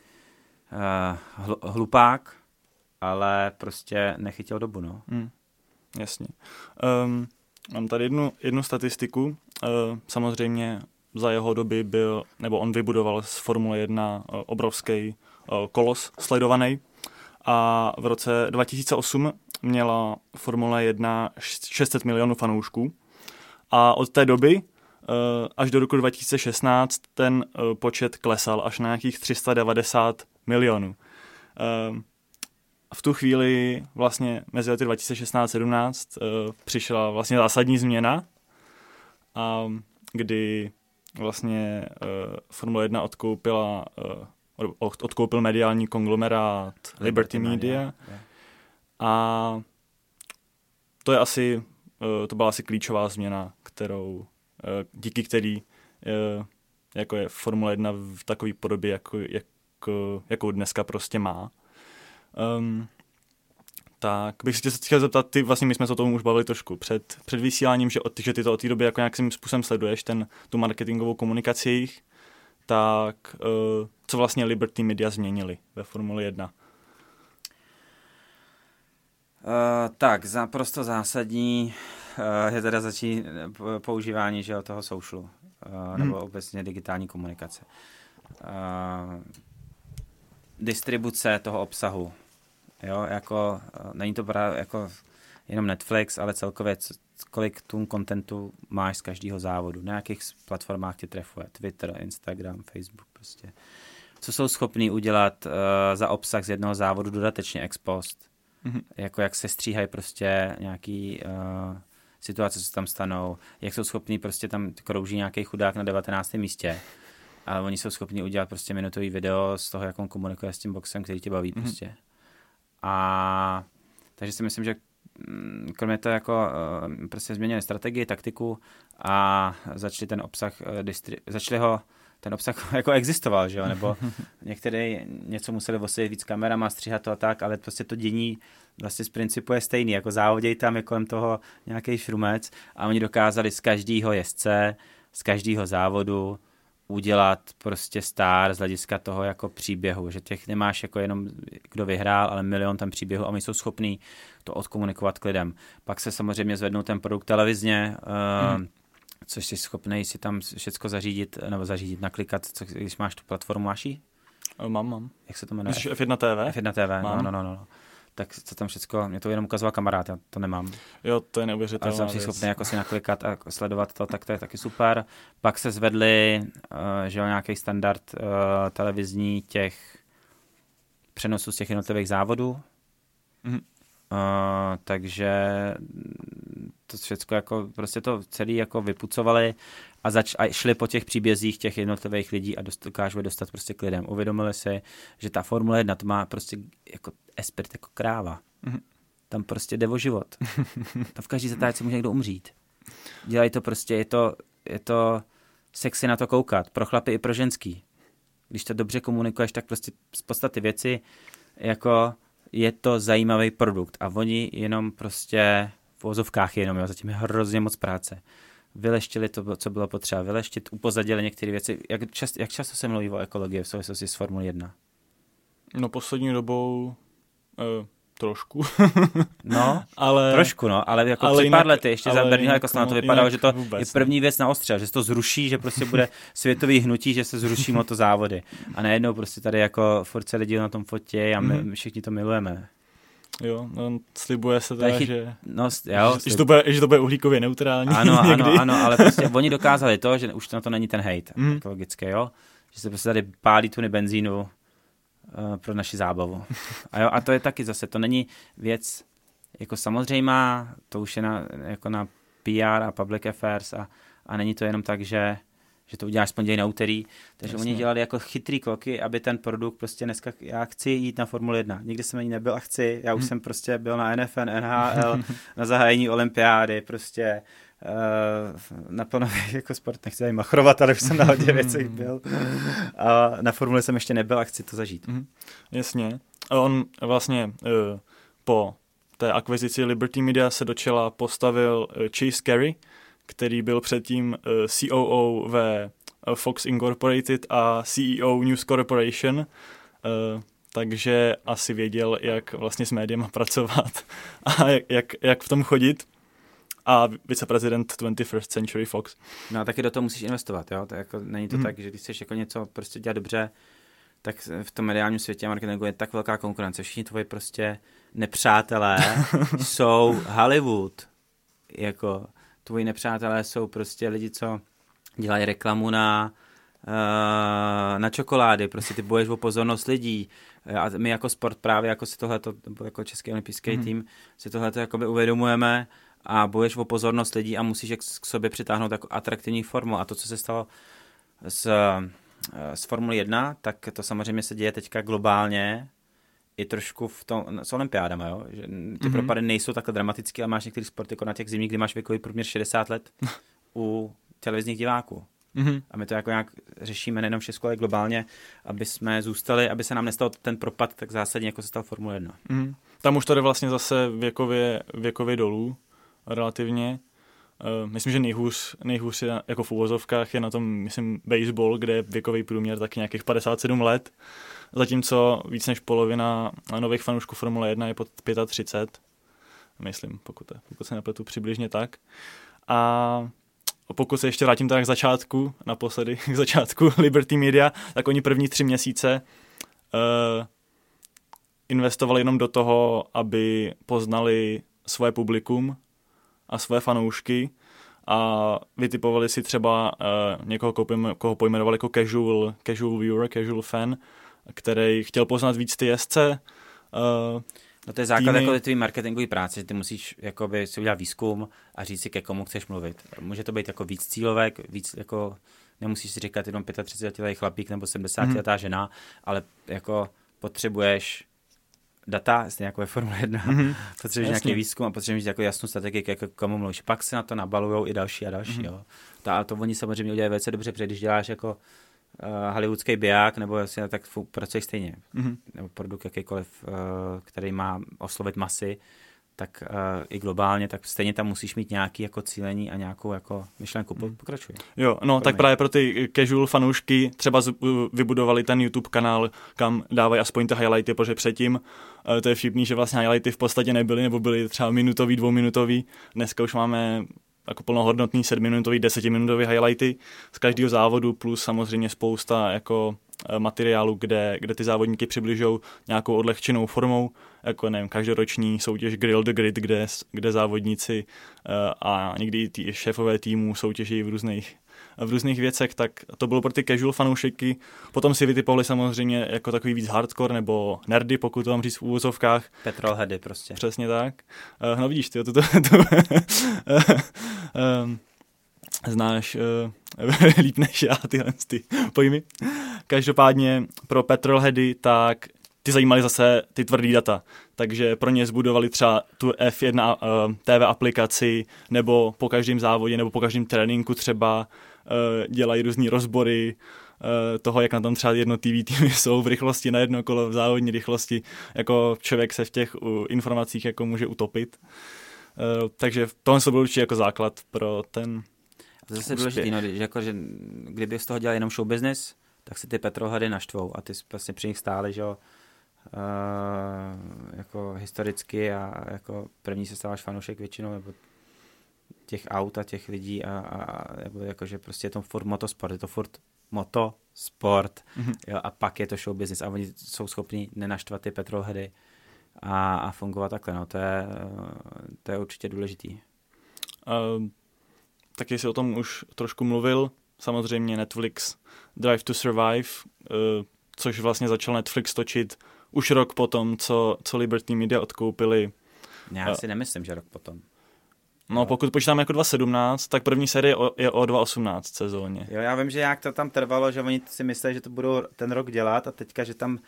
uh, hlupák, ale prostě nechytil dobu, no. Hmm, jasně. Um, mám tady jednu, jednu statistiku. Uh, samozřejmě za jeho doby byl, nebo on vybudoval z Formule 1 uh, obrovský uh, kolos sledovaný a v roce 2008 měla Formule 1 600 milionů fanoušků a od té doby eh, až do roku 2016 ten eh, počet klesal až na nějakých 390 milionů. Eh, v tu chvíli vlastně mezi lety 2016-17 přišla vlastně zásadní změna, kdy vlastně Formule 1 odkoupila, odkoupil mediální konglomerát Liberty, Media. A to je asi, to byla asi klíčová změna, kterou, uh, díky který uh, jako je Formule 1 v takové podobě, jako, jak, jakou dneska prostě má. Um, tak bych se tě chtěl zeptat, ty vlastně my jsme se o tom už bavili trošku před, před vysíláním, že, od, že ty to od té doby jako nějakým způsobem sleduješ, ten, tu marketingovou komunikaci jejich, tak uh, co vlastně Liberty Media změnili ve Formuli 1? Uh, tak, za prosto zásadní je teda začít používání že, toho socialu, hmm. nebo obecně digitální komunikace. Distribuce toho obsahu. Jo, jako, není to právě jako jenom Netflix, ale celkově kolik tu kontentu máš z každého závodu. Na jakých platformách tě trefuje. Twitter, Instagram, Facebook prostě. Co jsou schopní udělat uh, za obsah z jednoho závodu dodatečně ex post Mm-hmm. Jako jak se stříhají prostě nějaký uh, situace, co tam stanou, jak jsou schopní prostě tam krouží nějaký chudák na 19. místě, ale oni jsou schopni udělat prostě minutový video z toho, jak on komunikuje s tím boxem, který tě baví mm-hmm. prostě. A takže si myslím, že mm, kromě toho jako uh, prostě změnili strategii, taktiku a začali ten obsah, distri- začali ho ten obsah jako existoval, že jo, nebo některé něco museli osvětlit víc kamerama, stříhat to a tak, ale prostě to dění vlastně z principu je stejný, jako závoděj tam je kolem toho nějaký šrumec a oni dokázali z každého jezdce, z každého závodu udělat prostě star z hlediska toho jako příběhu, že těch nemáš jako jenom kdo vyhrál, ale milion tam příběhu a my jsou schopní to odkomunikovat k lidem. Pak se samozřejmě zvednou ten produkt televizně, mm což jsi schopný si tam všechno zařídit, nebo zařídit, naklikat, co, když máš tu platformu, máš jí? Mám, mám. Jak se to jmenuje? Myslíš F1 TV? F1 TV, no, mám. no, no, no, no. Tak co tam všechno, mě to jenom ukazoval kamarád, já to nemám. Jo, to je neuvěřitelné. Ale jsem si schopný jako si naklikat a sledovat to, tak to je taky super. Pak se zvedli, uh, že jo, nějaký standard uh, televizní těch přenosů z těch jednotlivých závodů. Mm-hmm. Uh, takže to všechno jako, prostě to celý jako vypucovali a, zač, a šli po těch příbězích těch jednotlivých lidí a dost, dokážou dostat prostě k lidem. Uvědomili si, že ta Formule 1 to má prostě jako esprit jako kráva. Mm-hmm. Tam prostě jde o život. Tam v každý zatáčce může někdo umřít. Dělají to prostě, je to, je to sexy na to koukat. Pro chlapy i pro ženský. Když to dobře komunikuješ, tak prostě z podstaty věci jako je to zajímavý produkt a oni jenom prostě v ozovkách jenom, jo, zatím je hrozně moc práce. Vyleštili to, co bylo potřeba vyleštit, upozadili některé věci. Jak, čast, jak často se mluví o ekologii v souvislosti s Formule 1? No poslední dobou uh, trošku. no, ale, trošku, no, ale jako ale před pár lety, ještě za Berlín jako no, to vypadalo, že to vůbec, je první věc na ostře, že se to zruší, že prostě bude světový hnutí, že se zruší moto závody. A najednou prostě tady jako furt se lidi na tom fotě a my, mm-hmm. my všichni to milujeme. Jo, no, slibuje se teda, chyt... že, no, jo, že, že, to bude, že to bude uhlíkově neutrální. Ano, ano, ano, ale prostě oni dokázali to, že už na to není ten hate mm. ekologický, jo? Že se prostě tady pálí tuny benzínu uh, pro naši zábavu. A, jo, a to je taky zase, to není věc jako samozřejmá, to už je na, jako na PR a public affairs a, a není to jenom tak, že že to uděláš z pondělí na úterý. Takže Jasně. oni dělali jako chytrý kroky, aby ten produkt prostě dneska, já chci jít na Formule 1. Nikdy jsem ani nebyl a chci, já už hmm. jsem prostě byl na NFL, NHL, na zahájení olympiády, prostě uh, na jako sport, nechci ani machrovat, ale už jsem na hodně věcech byl. A na Formule jsem ještě nebyl a chci to zažít. Hmm. Jasně. A on vlastně uh, po té akvizici Liberty Media se do čela postavil uh, Chase Carey, který byl předtím eh, COO ve eh, Fox Incorporated a CEO News Corporation, uh, takže asi věděl, jak vlastně s médiem pracovat a jak, jak, jak v tom chodit a viceprezident 21st Century Fox. No a taky do toho musíš investovat, jo? To jako, není to mm. tak, že když chceš jako něco prostě dělat dobře, tak v tom mediálním světě marketingu je tak velká konkurence. Všichni tvoji prostě nepřátelé jsou Hollywood. Jako, tvoji nepřátelé jsou prostě lidi, co dělají reklamu na, uh, na čokolády, prostě ty boješ o pozornost lidí. A my jako sport právě, jako si tohleto, nebo jako Český olympijský mm-hmm. tým, si tohleto jakoby uvědomujeme a boješ o pozornost lidí a musíš k sobě přitáhnout jako atraktivní formu. A to, co se stalo z, z Formule 1, tak to samozřejmě se děje teďka globálně, i trošku v tom, s olympiádama, jo? že ty mm-hmm. propady nejsou takhle dramatické, ale máš některý sport jako na těch zimních, kdy máš věkový průměr 60 let u televizních diváků. Mm-hmm. A my to jako nějak řešíme nejenom v Česku, ale globálně, aby jsme zůstali, aby se nám nestal ten propad tak zásadně, jako se stal Formule 1. Mm-hmm. Tam už to jde vlastně zase věkově, věkově dolů relativně. Uh, myslím, že nejhůř, nejhůř je jako v úvozovkách je na tom, myslím, baseball, kde je věkový průměr taky nějakých 57 let, zatímco víc než polovina nových fanoušků Formule 1 je pod 35, myslím, pokud, pokud se nepletu přibližně tak. A pokud se ještě vrátím tak k začátku, naposledy k začátku Liberty Media, tak oni první tři měsíce uh, investovali jenom do toho, aby poznali svoje publikum a svoje fanoušky a vytipovali si třeba uh, někoho, koho pojmenovali jako casual, casual viewer, casual fan, který chtěl poznat víc ty jezdce. Uh, No to je základ týmy. jako tvý marketingový práce, že ty musíš jakoby si udělat výzkum a říct si, ke komu chceš mluvit. Může to být jako víc cílovek, víc jako, nemusíš si říkat jenom 35 letý chlapík nebo 70 mm-hmm. letá žena, ale jako potřebuješ data, stejně jako ve Formule 1, mm-hmm. potřebuješ Jasně. nějaký výzkum a potřebuješ jako jasnou strategii, jako komu mluvíš. Pak se na to nabalují i další a další. Mm-hmm. Jo. To, a to oni samozřejmě udělají velice dobře, protože když děláš jako uh, hollywoodský biják, nebo jasně, tak pracuješ stejně. Mm-hmm. Nebo produkt jakýkoliv, uh, který má oslovit masy, tak uh, i globálně, tak stejně tam musíš mít nějaký jako cílení a nějakou jako myšlenku. Mm. Pokračuj. Jo, no tak právě pro ty casual fanoušky třeba z, vybudovali ten YouTube kanál, kam dávají aspoň ty highlighty, protože předtím uh, to je vtipný, že vlastně highlighty v podstatě nebyly, nebo byly třeba minutový, dvouminutový. Dneska už máme jako plnohodnotný sedmiminutový, desetiminutový highlighty z každého závodu, plus samozřejmě spousta jako eh, materiálu, kde, kde ty závodníky přibližou nějakou odlehčenou formou, jako nevím, každoroční soutěž Grill the Grid, kde, kde závodníci uh, a někdy ty šéfové týmů soutěží v různých v různých věcech, tak to bylo pro ty casual fanoušky. Potom si vytipovali samozřejmě jako takový víc hardcore nebo nerdy, pokud to mám říct v úvozovkách. Petrolheady prostě. Přesně tak. Uh, no vidíš, ty, to, to, to um, znáš uh, líp než já tyhle ty pojmy. Každopádně pro petrolheady tak ty zajímaly zase ty tvrdý data. Takže pro ně zbudovali třeba tu F1 uh, TV aplikaci, nebo po každém závodě, nebo po každém tréninku třeba uh, dělají různé rozbory uh, toho, jak na tom třeba jednotlivý týmy jsou v rychlosti na jedno kolo, v závodní rychlosti. Jako člověk se v těch uh, informacích jako může utopit. Uh, takže tohle byl určitě jako základ pro ten to zase důležitý, no, že, jako, že kdyby z toho dělal jenom show business, tak si ty petrohady naštvou a ty vlastně při nich stály, že jo, uh, jako historicky a jako první se stáváš fanoušek většinou, nebo těch aut a těch lidí a, a nebo jako, že prostě je to furt motosport, je to furt motosport mm-hmm. jo, a pak je to show business a oni jsou schopni nenaštvat ty petrolheady a, a fungovat takhle, no, to je, to je určitě důležitý. Uh, taky jsi o tom už trošku mluvil, samozřejmě Netflix Drive to Survive, uh, což vlastně začal Netflix točit už rok potom, co, co Liberty Media odkoupili. Já si nemyslím, že rok potom. No, pokud počítáme jako 2.17, tak první série je o 2.18 sezóně. Jo, já vím, že jak to tam trvalo, že oni si mysleli, že to budou ten rok dělat a teďka, že tam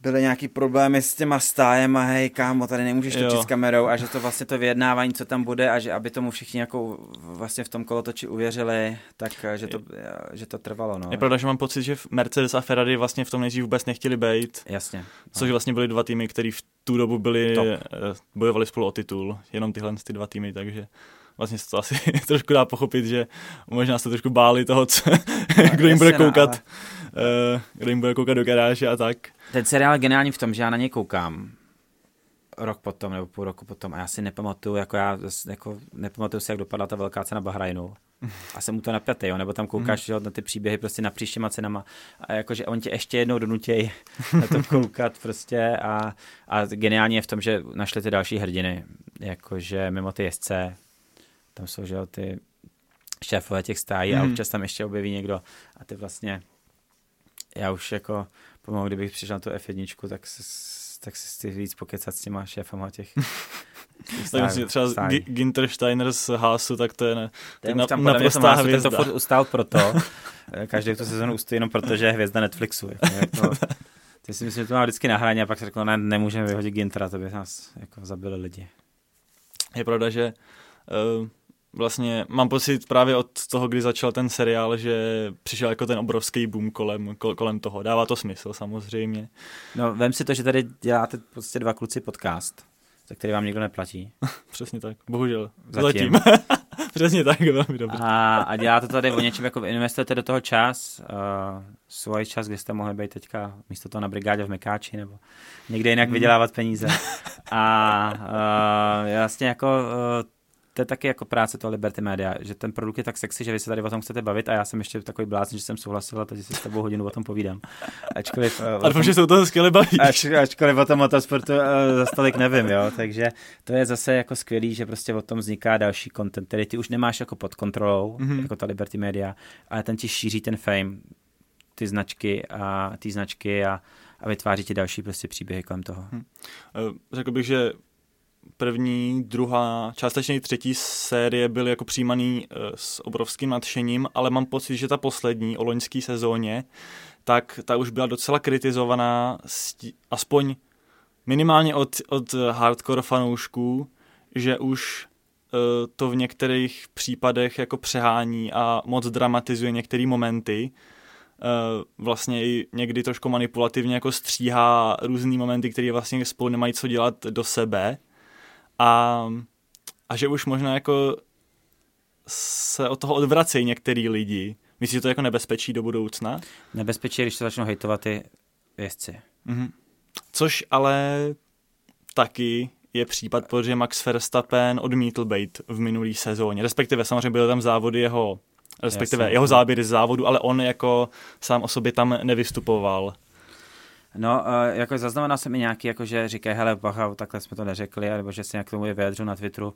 byly nějaký problémy s těma stájem a hej, kámo, tady nemůžeš točit jo. s kamerou a že to vlastně to vyjednávání, co tam bude a že aby tomu všichni jako vlastně v tom kolotoči uvěřili, tak že to, že to trvalo, no. Je pravda, že mám pocit, že Mercedes a Ferrari vlastně v tom nejdřív vůbec nechtěli být. Jasně. No. Což vlastně byly dva týmy, které v tu dobu byli, Top. Eh, bojovali spolu o titul, jenom tyhle ty dva týmy, takže vlastně to asi trošku dá pochopit, že možná se trošku báli toho, co, no, kdo jim bude no, koukat, ale... uh, kdo jim bude koukat do garáže a tak. Ten seriál je geniální v tom, že já na něj koukám rok potom nebo půl roku potom a já si nepamatuju, jako já jako nepamatuju si, jak dopadla ta velká cena Bahrajnu. A jsem mu to napjatý, jo, nebo tam koukáš mm. na ty příběhy prostě na příštěma cenama a jakože on tě ještě jednou donutěj na to koukat prostě a, a geniální je v tom, že našli ty další hrdiny, jakože mimo ty jezdce, tam jsou, že jo, ty šéfové těch stájí mm. a mhm. občas tam ještě objeví někdo a ty vlastně já už jako pomalu, kdybych přišel na tu F1, tak, tak si chci víc pokecat s těma šéfama těch, tak myslím, třeba G- Ginter Steiner z Haasu, tak to je ne, to je na, tam naprostá hvězda. Ten to furt ustál proto, každý tu sezonu ustojí jenom proto, že je hvězda Netflixu. Jako, jako, ty si myslím, že to má vždycky na hraně a pak se řekl, ne, nemůžeme vyhodit Gintera, to by nás jako zabili lidi. Je pravda, že uh, vlastně mám pocit právě od toho, kdy začal ten seriál, že přišel jako ten obrovský boom kolem, kolem toho. Dává to smysl samozřejmě. No, vem si to, že tady děláte prostě dva kluci podcast, za který vám nikdo neplatí. Přesně tak, bohužel. Zatím. Zatím. Přesně tak, velmi dobře. A, a děláte tady o něčem, jako investujete do toho čas, uh, svůj čas, kdy jste mohli být teďka místo toho na brigádě v Mekáči, nebo někde jinak vydělávat peníze. A uh, vlastně jako uh, to je taky jako práce toho Liberty Media, že ten produkt je tak sexy, že vy se tady o tom chcete bavit a já jsem ještě takový blázen, že jsem souhlasil a teď si s tebou hodinu o tom povídám. Ačkoliv, uh, a tom, že se toho skvěle baví. Ač, ačkoliv o tom motosportu uh, za stolik nevím, jo, takže to je zase jako skvělý, že prostě o tom vzniká další content, který ty už nemáš jako pod kontrolou, mm-hmm. jako ta Liberty Media, ale ten ti šíří ten fame, ty značky a ty značky a, a vytváří ti další prostě příběhy kolem toho. Hmm. Řekl bych, že první, druhá, částečně i třetí série byly jako přijímaný uh, s obrovským nadšením, ale mám pocit, že ta poslední o loňské sezóně, tak ta už byla docela kritizovaná, aspoň minimálně od, od hardcore fanoušků, že už uh, to v některých případech jako přehání a moc dramatizuje některé momenty. Uh, vlastně i někdy trošku manipulativně jako stříhá různý momenty, které vlastně spolu nemají co dělat do sebe a, a že už možná jako se od toho odvracejí některý lidi. Myslíš, že to je jako nebezpečí do budoucna? Nebezpečí, když se začnou hejtovat ty vězci. Mm-hmm. Což ale taky je případ, protože Max Verstappen odmítl být v minulý sezóně. Respektive samozřejmě byly tam závody jeho, respektive Jasně. jeho záběry z závodu, ale on jako sám o sobě tam nevystupoval. No, uh, jako zaznamenal jsem i nějaký, jako že říkají, hele, bacha, takhle jsme to neřekli, nebo že se nějak k tomu je vyjadřu na Twitteru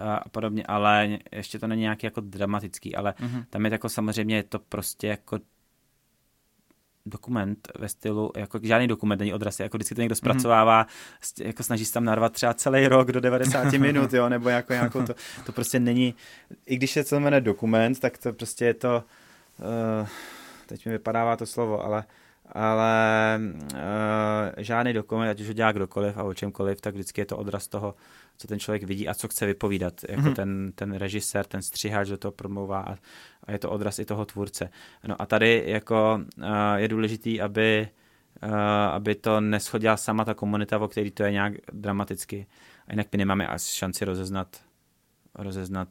a podobně, ale ještě to není nějaký jako dramatický, ale mm-hmm. tam je jako samozřejmě je to prostě jako dokument ve stylu, jako žádný dokument není odraz, jako vždycky to někdo mhm. zpracovává, mm-hmm. jako snaží se tam narvat třeba celý rok do 90 minut, jo, nebo jako nějakou to, to prostě není, i když se to jmenuje dokument, tak to prostě je to, uh, teď mi vypadává to slovo, ale ale uh, žádný dokument, ať už ho dělá kdokoliv a o čemkoliv, tak vždycky je to odraz toho, co ten člověk vidí a co chce vypovídat. Jako mm-hmm. ten, ten režisér, ten střihač do toho promlouvá a, a je to odraz i toho tvůrce. No a tady jako uh, je důležitý, aby, uh, aby to neschodila sama ta komunita, o který to je nějak dramaticky. A jinak my nemáme asi šanci rozeznat rozeznat,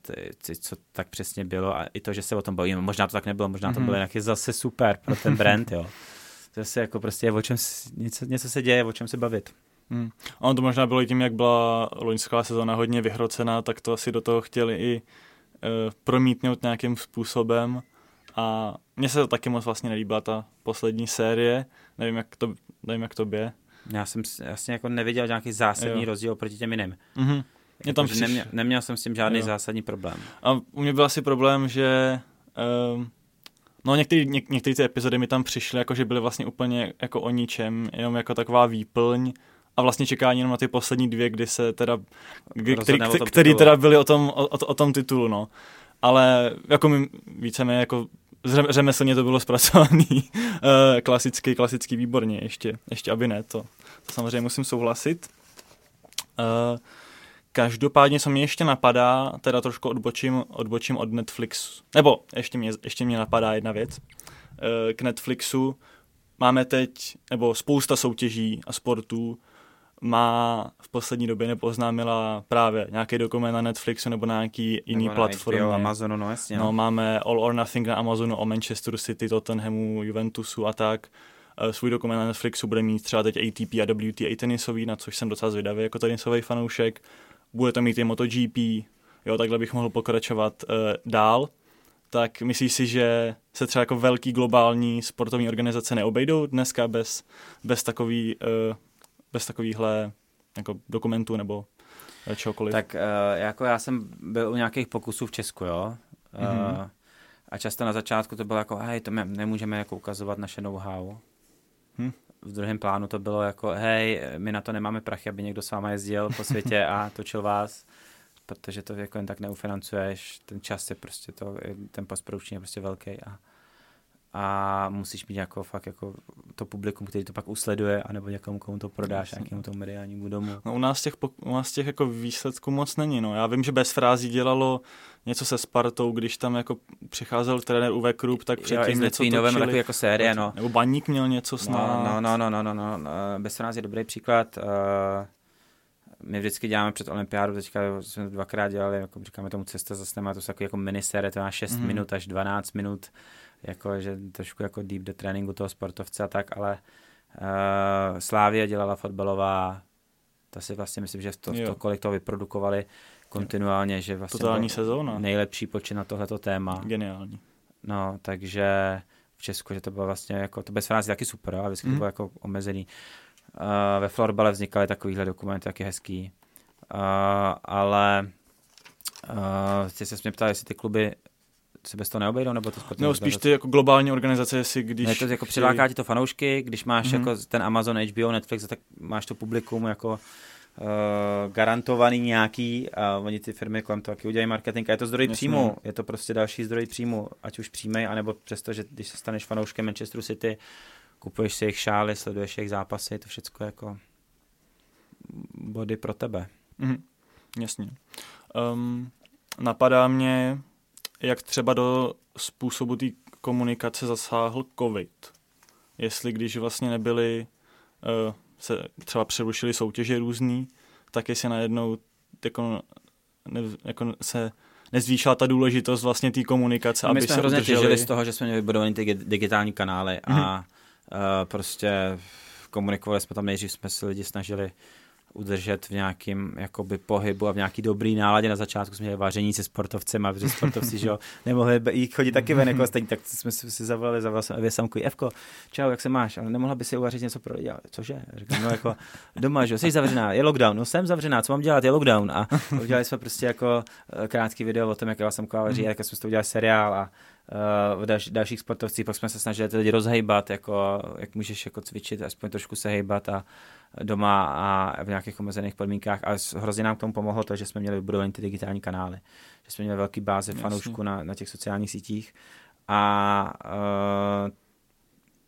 co tak přesně bylo a i to, že se o tom bavíme. Možná to tak nebylo, možná to mm-hmm. bylo nějaký zase super pro ten brand, jo zase jako prostě o čem, něco, něco se děje, o čem se bavit. Hmm. Ono to možná bylo i tím, jak byla loňská sezóna hodně vyhrocená, tak to asi do toho chtěli i uh, promítnout nějakým způsobem. A mně se to taky moc vlastně nelíbila ta poslední série. Nevím, jak to, nevím, jak to bě. Já jsem vlastně jako neviděl nějaký zásadní jo. rozdíl proti těm jiným. Mm-hmm. Mě tam jako, přiš... neměl, neměl jsem s tím žádný jo. zásadní problém. A u mě byl asi problém, že uh, No některé něk, některé ty epizody mi tam přišly, jako že byly vlastně úplně jako o ničem, jenom jako taková výplň a vlastně čekání jenom na ty poslední dvě, kdy se teda, kdy, který, který, který teda byly o tom, o, o, o tom titulu, no. Ale jako mi víceméně jako řemeslně to bylo zpracovaný eh, klasický, klasický výborně ještě, ještě aby ne, to, to samozřejmě musím souhlasit. Uh, Každopádně, co mě ještě napadá, teda trošku odbočím, odbočím od Netflixu, nebo ještě mě, ještě mě napadá jedna věc. Eh, k Netflixu máme teď, nebo spousta soutěží a sportů má v poslední době nebo oznámila právě nějaký dokument na Netflixu nebo na nějaký jiný nebo platformě. HBO, Amazonu, no jasně. No. no, máme All or Nothing na Amazonu o Manchesteru City, Tottenhamu, Juventusu a tak. Eh, svůj dokument na Netflixu bude mít třeba teď ATP a WTA tenisový, na což jsem docela zvědavý jako tenisový fanoušek bude to mít i MotoGP, jo, takhle bych mohl pokračovat uh, dál, tak myslíš si, že se třeba jako velký globální sportovní organizace neobejdou dneska bez, bez, takový, uh, bez takovýhle jako dokumentů nebo čehokoliv? Tak uh, jako já jsem byl u nějakých pokusů v Česku, jo. Mm-hmm. Uh, a často na začátku to bylo jako, hej, to my nemůžeme jako ukazovat naše know-how. Hm. V druhém plánu to bylo jako, hej, my na to nemáme prachy, aby někdo s váma jezdil po světě a točil vás, protože to jako jen tak neufinancuješ, ten čas je prostě to, ten postprodukční je prostě velký a a musíš mít jako fakt jako to publikum, který to pak usleduje, anebo někomu, komu to prodáš, nějakému tomu mediálnímu domu. No, u nás těch, u nás těch jako výsledků moc není. No. Já vím, že bez frází dělalo něco se Spartou, když tam jako přicházel trenér Uwe Krupp, tak předtím jo, něco točili. Takový jako série, no. Nebo Baník měl něco snad. No, no, no, no, no, no, no. Bez frází je dobrý příklad. Uh, my vždycky děláme před olympiádou, teďka jsme dvakrát dělali, jako říkáme tomu cesta za snem, to jsou jako minisérie, to má 6 mm. minut až 12 minut jako, že trošku jako deep do tréninku toho sportovce a tak, ale uh, Slávia dělala fotbalová, to si vlastně myslím, že to, to kolik toho vyprodukovali kontinuálně, že vlastně Totální sezóna. nejlepší počin na tohleto téma. Geniální. No, takže v Česku, že to bylo vlastně jako, to bez frázy taky super, ale vždycky mm. to mhm. bylo jako omezený. Uh, ve florbale vznikaly takovýhle dokumenty, taky hezký. Uh, ale uh, ty se mě ptal, jestli ty kluby se bez toho neobejdou, nebo to sportovní No spíš ty jako globální organizace, si když... Ne, to jako přiláká ti to fanoušky, když máš mm-hmm. jako ten Amazon, HBO, Netflix, tak máš to publikum jako uh, garantovaný nějaký a oni ty firmy kolem toho taky udělají marketing a je to zdroj Jasně. příjmu, je to prostě další zdroj příjmu, ať už přímej, anebo přesto, že když se staneš fanouškem Manchesteru City, kupuješ si jejich šály, sleduješ jejich zápasy, to všechno jako body pro tebe. Mm-hmm. Jasně. Um, napadá mě, jak třeba do způsobu té komunikace zasáhl COVID. Jestli když vlastně nebyly, uh, se třeba přerušily soutěže různý, tak jestli najednou jako, ne, jako se nezvýšila ta důležitost vlastně té komunikace, My aby jsme se hrozně těžili z toho, že jsme měli vybudované ty digitální kanály a mm-hmm. uh, prostě komunikovali jsme tam nejdřív, jsme se lidi snažili udržet v nějakém jakoby pohybu a v nějaký dobrý náladě. Na začátku jsme měli vaření se sportovcem a protože sportovci že jo, nemohli jít chodit taky ven jako stejně, tak jsme si, zavolali, zavolal jsem Evě Samku, Evko, čau, jak se máš? Ale nemohla by si uvařit něco pro lidi? Cože? Říkám, no jako doma, že jsi zavřená, je lockdown, no jsem zavřená, co mám dělat, je lockdown. A udělali jsme prostě jako eh, krátký video o tom, jak Eva Samková vaří, jak jsme to udělali seriál a uh, v dalš, dalších sportovcích, pak jsme se snažili ty lidi rozhejbat, jako, jak můžeš jako cvičit, aspoň trošku se hejbat a doma a v nějakých omezených podmínkách a hrozně nám k tomu pomohlo to, že jsme měli vybudované ty digitální kanály, že jsme měli velký báze fanoušků na, na těch sociálních sítích a uh,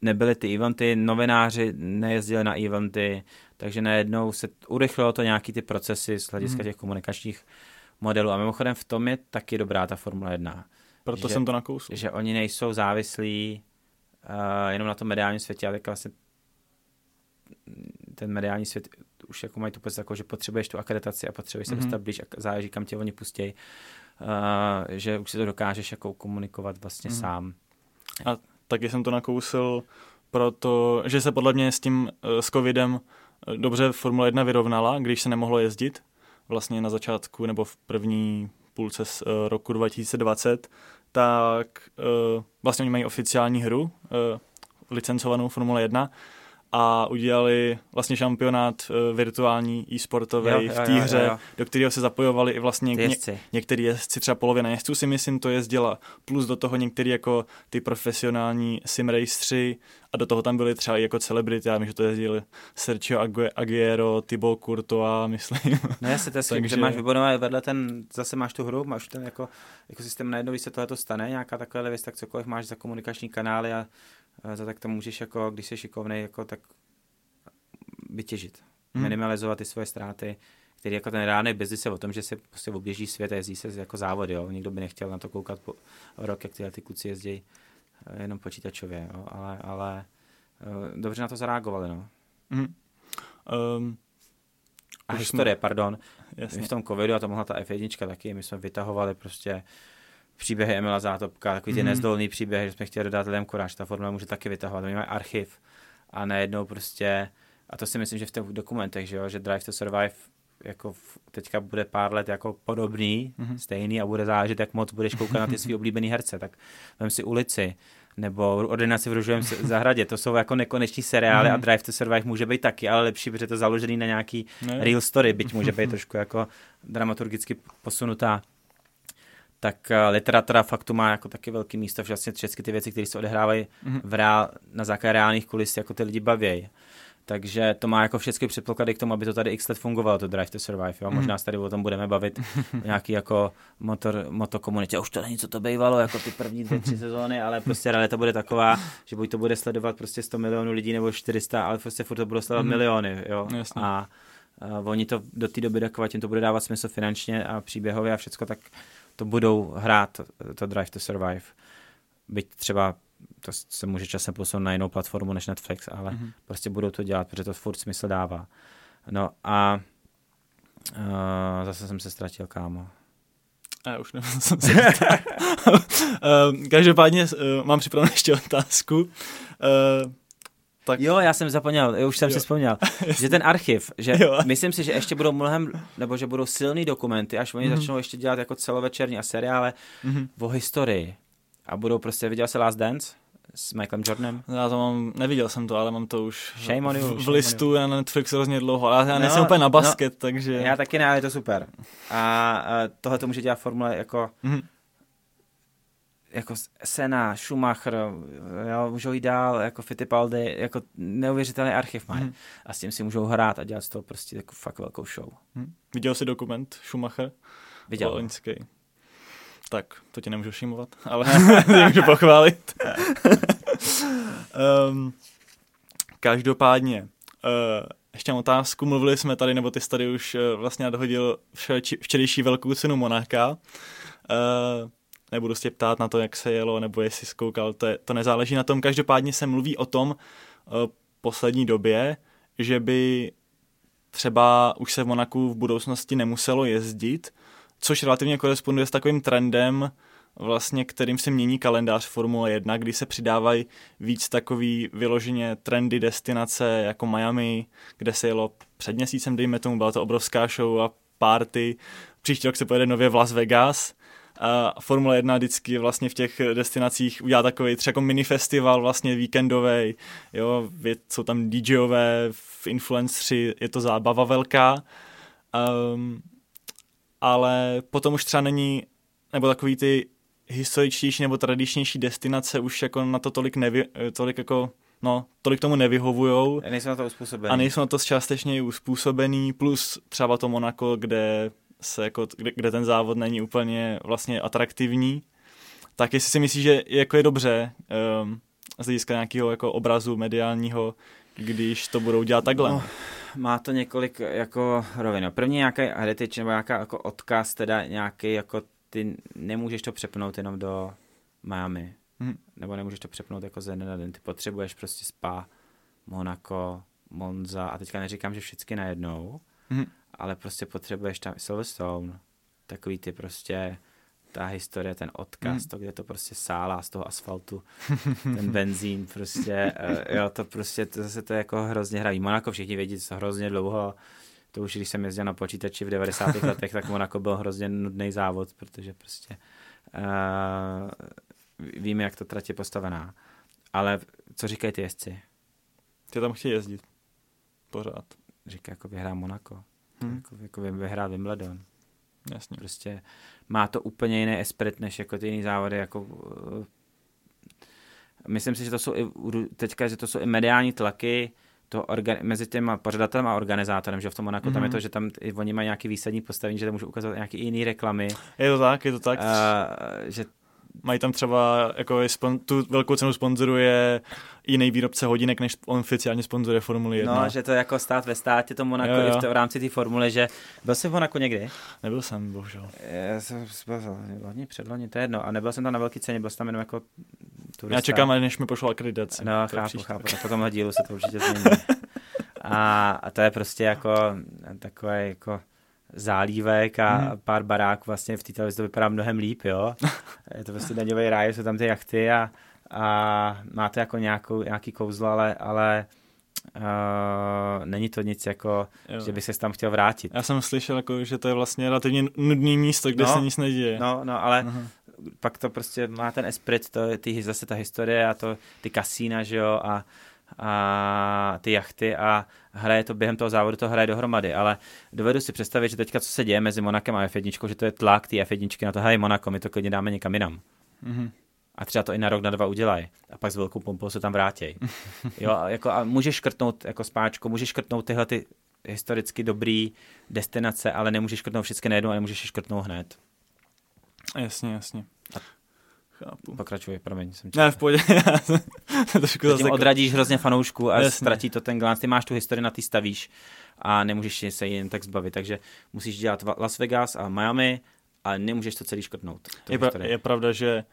nebyly ty eventy, novináři nejezdili na eventy, takže najednou se urychlilo to nějaký ty procesy z hlediska mm. těch komunikačních modelů. A mimochodem v tom je taky dobrá ta Formule 1. Proto že, jsem to nakousl. Že oni nejsou závislí uh, jenom na tom mediálním světě, ale vlastně ten mediální svět už jako mají tu pocit, jako, že potřebuješ tu akreditaci a potřebuješ se mm-hmm. dostat blíž a záleží, kam tě oni pustí, uh, že už si to dokážeš jako komunikovat vlastně mm-hmm. sám. A taky jsem to nakousil, proto, že se podle mě s tím, s covidem dobře Formule 1 vyrovnala, když se nemohlo jezdit, vlastně na začátku nebo v první půlce z roku 2020, tak vlastně oni mají oficiální hru, licencovanou Formule 1 a udělali vlastně šampionát uh, virtuální e-sportový v té hře, jo, jo. do kterého se zapojovali i vlastně ně, některý jezdci, třeba polovina jezdců si myslím to jezdila, plus do toho některý jako ty profesionální sim raceri a do toho tam byly třeba i jako celebrity, já vím, že to jezdili Sergio Aguero, Thibaut Courtois, myslím. No jasně, to je Takže... že máš vybudovat vedle ten, zase máš tu hru, máš ten jako, jako systém najednou, když se tohle stane, nějaká taková věc, tak cokoliv máš za komunikační kanály a za tak to můžeš, jako, když jsi šikovný, jako, tak vytěžit. Hmm. Minimalizovat ty svoje ztráty, který jako ten reálný biznis je o tom, že se prostě oběží svět a jezdí se jako závody. Jo. Nikdo by nechtěl na to koukat po rok, jak tyhle ty kluci jezdí eh, jenom počítačově, jo. ale, ale eh, dobře na to zareagovali. No. Hmm. Um, a historie, jsme... pardon. Jasně. v tom covidu a to mohla ta F1 taky, my jsme vytahovali prostě příběhy Emila Zátopka, takový ty mm. nezdolný příběhy, že jsme chtěli dodat lidem kuráž, ta formula může taky vytahovat, oni mají archiv a najednou prostě, a to si myslím, že v těch dokumentech, že, jo, že Drive to Survive jako teďka bude pár let jako podobný, mm-hmm. stejný a bude záležet, jak moc budeš koukat na ty svý oblíbený herce, tak vem si ulici, nebo ordinaci v růžovém zahradě. To jsou jako nekoneční seriály mm. a Drive to Survive může být taky, ale lepší, protože to založený na nějaký ne. real story, byť může být trošku jako dramaturgicky posunutá tak eh, literatura faktu má jako taky velký místo, že vlastně všechny ty věci, které se odehrávají mm-hmm. v reál, na základě reálných kulis, jako ty lidi baví. Takže to má jako všechny předpoklady k tomu, aby to tady x let fungovalo, to Drive to Survive. Jo? Mm. Možná se tady o tom budeme bavit nějaký jako motor, motokomunitě. Už to není, co to bývalo, jako ty první dvě, tři sezóny, ale prostě realita bude taková, že buď to bude sledovat prostě 100 milionů lidí nebo 400, ale prostě furt to bude sledovat mm. miliony. Jo? Jasně. A, a oni to do té doby, dokud jim to bude dávat smysl finančně a příběhově a všecko, tak to budou hrát, to Drive to Survive. Byť třeba to se může časem posunout na jinou platformu než Netflix, ale mm-hmm. prostě budou to dělat, protože to furt smysl dává. No a uh, zase jsem se ztratil, kámo. A už nevím, jsem se uh, Každopádně uh, mám připravenou ještě otázku. Uh, tak... Jo, já jsem zapomněl, už jsem jo. si vzpomněl, že ten archiv, že jo. myslím si, že ještě budou mnohem, nebo že budou silný dokumenty, až oni mm-hmm. začnou ještě dělat jako celovečerní a seriále mm-hmm. o historii. A budou prostě, viděl jsi Last Dance? s Michaelem Jordanem? Já to mám, neviděl jsem to, ale mám to už shame on you, v, v listu na Netflixu hrozně dlouho, ale já nejsem no, úplně na basket, no, takže... Já taky ne, ale je to super. A, a tohle to může dělat formule jako mm-hmm jako Sena, Schumacher, jo, můžou jít dál, jako Fittipaldi, jako neuvěřitelný archiv mají. Hmm. A s tím si můžou hrát a dělat z toho prostě jako fakt velkou show. Hmm. Viděl jsi dokument Schumacher? Viděl. Loňský. Tak, to tě nemůžu všimovat, ale můžu pochválit. um, každopádně, uh, ještě mám otázku, mluvili jsme tady, nebo ty jsi tady už uh, vlastně nadhodil včerejší velkou cenu Monáka. Uh, nebudu se ptát na to, jak se jelo, nebo jestli zkoukal, to, je, to nezáleží na tom. Každopádně se mluví o tom uh, poslední době, že by třeba už se v Monaku v budoucnosti nemuselo jezdit, což relativně koresponduje s takovým trendem, vlastně, kterým se mění kalendář Formule 1, kdy se přidávají víc takový vyloženě trendy destinace jako Miami, kde se jelo před měsícem, dejme tomu, byla to obrovská show a party. Příští rok se pojede nově v Las Vegas a Formule 1 vždycky vlastně v těch destinacích udělá takový třeba jako mini festival vlastně víkendový, jo, jsou tam DJové, influenceri, je to zábava velká, um, ale potom už třeba není, nebo takový ty historičtější nebo tradičnější destinace už jako na to tolik, nevy, tolik jako no, tolik tomu nevyhovujou. A nejsou na to uspůsobený. A nejsou na to částečně uspůsobený, plus třeba to Monako, kde se jako, kde, kde ten závod není úplně vlastně atraktivní, tak jestli si myslíš, že jako je dobře um, z hlediska nějakého jako obrazu mediálního, když to budou dělat takhle. No, má to několik jako rovin. První nějaký heritage nebo nějaká jako odkaz, teda nějaký jako ty nemůžeš to přepnout jenom do Miami. Hmm. Nebo nemůžeš to přepnout jako ze na den. Ty potřebuješ prostě Spa, Monaco, Monza a teďka neříkám, že všichni najednou, hmm ale prostě potřebuješ tam Silverstone, takový ty prostě ta historie, ten odkaz, hmm. to, kde to prostě sálá z toho asfaltu, ten benzín, prostě, uh, jo, to prostě, to zase to jako hrozně hrají. Monako všichni vědí, co hrozně dlouho, to už když jsem jezdil na počítači v 90. letech, tak Monako byl hrozně nudný závod, protože prostě uh, víme, jak to trať je postavená. Ale co říkají ty jezdci? Ty tam chtějí jezdit. Pořád. Říká, jako vyhrá Monako hmm. jako, jako vyhrál Wimbledon. Jasně. Prostě má to úplně jiný esprit, než jako ty jiný závody, jako uh, myslím si, že to jsou i, teďka, že to jsou i mediální tlaky, to orga, mezi těma pořadatelem a organizátorem, že v tom Monaku mm-hmm. tam je mhm. to, že tam i oni mají nějaký výsadní postavení, že tam můžou ukazovat nějaký jiný reklamy. Je to tak, je to tak. Uh, že Mají tam třeba, jako spon, tu velkou cenu sponzoruje jiný výrobce hodinek, než on oficiálně sponzoruje Formuli 1. No, že to jako stát ve státě, to Monaco, jo, jo. i v, to, v rámci té formule, že byl jsi v Monaku někdy? Nebyl jsem, bohužel. Já jsem byl loni, předloni, to je jedno. A nebyl jsem tam na velké ceně, byl jsem tam jenom jako turista. Já čekám, než mi pošlo akreditaci. No, chápu, chápu. A po tomhle dílu se to určitě změní. a, a to je prostě jako takové jako zálívek a hmm. pár barák vlastně v té televizi to vypadá mnohem líp, jo. Je to prostě daňový ráj, jsou tam ty jachty a, a má to jako nějakou, nějaký kouzlo, ale, ale Uh, není to nic jako, jo. že by se tam chtěl vrátit. Já jsem slyšel, jako, že to je vlastně relativně nudný místo, kde no, se nic neděje. No, no, ale uh-huh. pak to prostě má ten esprit, to, ty, zase ta historie a to, ty kasína, že jo, a a ty jachty a hraje to během toho závodu, to hraje dohromady, ale dovedu si představit, že teďka co se děje mezi Monakem a F1, že to je tlak té F1 na to, hej Monako, my to klidně dáme někam jinam. Mm-hmm. A třeba to i na rok, na dva udělají. A pak s velkou pompou se tam vrátí. Jo, a, jako, a můžeš škrtnout jako spáčku, můžeš škrtnout tyhle ty historicky dobrý destinace, ale nemůžeš škrtnout všechny najednou a nemůžeš je škrtnout hned. Jasně, jasně. A Chápu. Pokračuj, promiň. Jsem ne, v pohodě. Trošku zase... Odradíš hrozně fanoušku a Jasně. ztratí to ten glans. Ty máš tu historii, na ty stavíš a nemůžeš se jen tak zbavit. Takže musíš dělat Las Vegas a Miami, ale nemůžeš to celý škrtnout. Je, pra- je pravda, že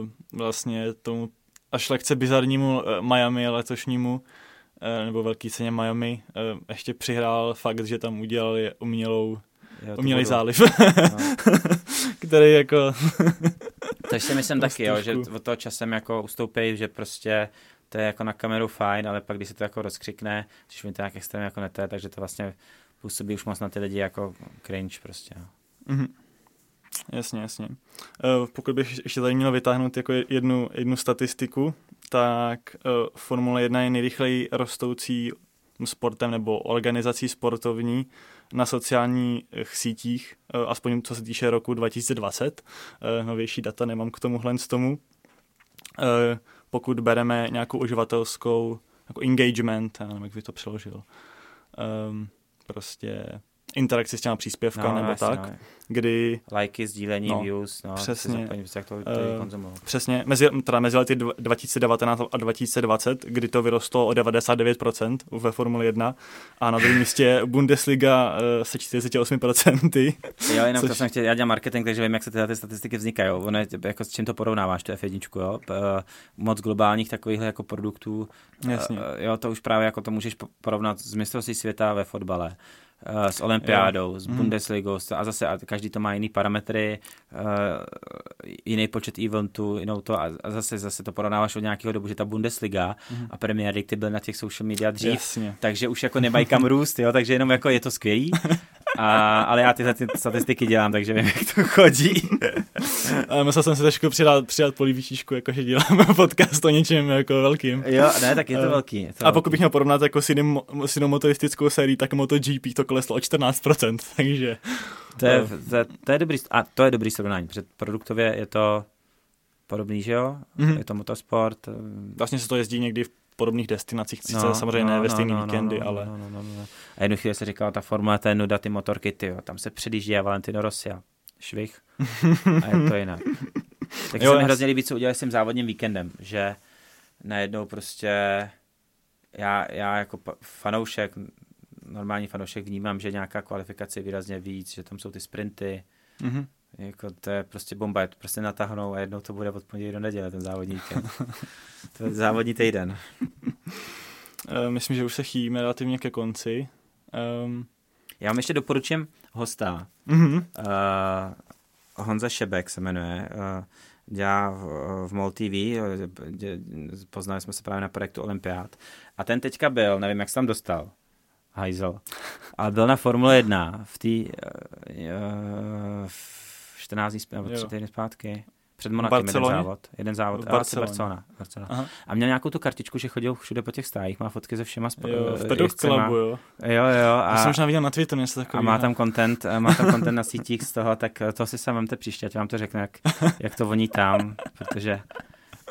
uh, vlastně tomu až lehce bizarnímu uh, Miami letošnímu uh, nebo velký ceně Miami uh, ještě přihrál fakt, že tam udělali umělou jo, umělej záliv, no. který jako... Takže si myslím taky, jo, že od toho časem jako ustoupí, že prostě to je jako na kameru fajn, ale pak když se to jako rozkřikne, když mi to nějak extrémně jako neté, takže to vlastně působí už moc na ty lidi jako cringe prostě. Mm-hmm. Jasně, jasně. Uh, pokud bych ještě tady měl vytáhnout jako jednu, jednu statistiku, tak uh, Formule 1 je nejrychleji rostoucí sportem nebo organizací sportovní na sociálních sítích, uh, aspoň co se týče roku 2020. Uh, novější data nemám k tomuhle z tomu. Uh, pokud bereme nějakou uživatelskou jako engagement, já nevím, jak bych to přeložil, um, prostě interakci s těma příspěvka no, nebo jasně, tak, no. kdy... Lajky, sdílení, no, views, no, přesně, zaplní, jak to, to uh, Přesně, mezi, teda mezi lety 2019 a 2020, kdy to vyrostlo o 99% ve Formule 1 a na druhém místě Bundesliga uh, se 48%. jo, jenom což... to jsem chtěl, já dělám marketing, takže vím, jak se tyhle ty statistiky vznikají. Ono je, jako s čím to porovnáváš, tu F1, jo? moc globálních takových jako produktů. Jasně. Jo, to už právě jako to můžeš porovnat s mistrovství světa ve fotbale s olympiádou, s mhm. Bundesligou a zase a každý to má jiný parametry, uh, jiný počet eventů, jinou to a, a zase zase to porovnáváš od nějakého dobu, že ta Bundesliga mm. a Premier League ty byly na těch social media dřív, Jasně. takže už jako nemají kam růst, jo, takže jenom jako je to skvělý, a, ale já tyhle ty statistiky dělám, takže vím, jak to chodí. a musel jsem si trošku přidat, přidat polívčičku, jakože děláme podcast o něčem jako velkým. Jo, ne, tak je to uh, velký. Je to a pokud bych měl porovnat jako s, jiným, s jinou motoristickou sérií, tak MotoGP to kleslo o 14%, takže... To je, to, je, to je dobrý, a to je dobrý srovnání, protože produktově je to podobný, že jo? Mm-hmm. Je to motosport. Eh, vlastně se to jezdí někdy v podobných destinacích, sice no, samozřejmě no, ne ve no, stejný no, víkendy, no, ale... No, no, no, no. A jednu chvíli se říkala, ta formule, to je nuda, ty motorky, ty jo, tam se předjíždí a Valentino Rossi a švih a je to jinak. Tak se mi hrozně líbí, co udělali s tím závodním víkendem, že najednou prostě já, já jako fanoušek, normální fanoušek vnímám, že nějaká kvalifikace je výrazně víc, že tam jsou ty sprinty, mm-hmm. Jako to je prostě bomba, je to prostě natáhnou a jednou to bude od pondělí do neděle, ten závodní víkend. to je závodní týden. Eh, myslím, že už se chýlíme relativně ke konci. Um... Já vám ještě doporučím hosta. Mm-hmm. Uh, Honza Šebek se jmenuje. Uh, dělá v, v MOL TV, poznali jsme se právě na projektu Olympiád. A ten teďka byl, nevím, jak se tam dostal, hajzel, ale byl na Formule 1 v té uh, 14 dní nebo 3 týdny zpátky. Před Monakem jeden závod. Jeden závod. V Barcelona. Barcelona. Barcelona. A měl nějakou tu kartičku, že chodil všude po těch stájích, má fotky se všema. Sp- jo, v Pedok Clubu, jo. Jo, jo. A, Já jsem možná viděl na Twitteru něco takového. A má tam content, má tam content na sítích z toho, tak to si sám vemte příště, ať vám to řeknu, jak, jak to voní tam, protože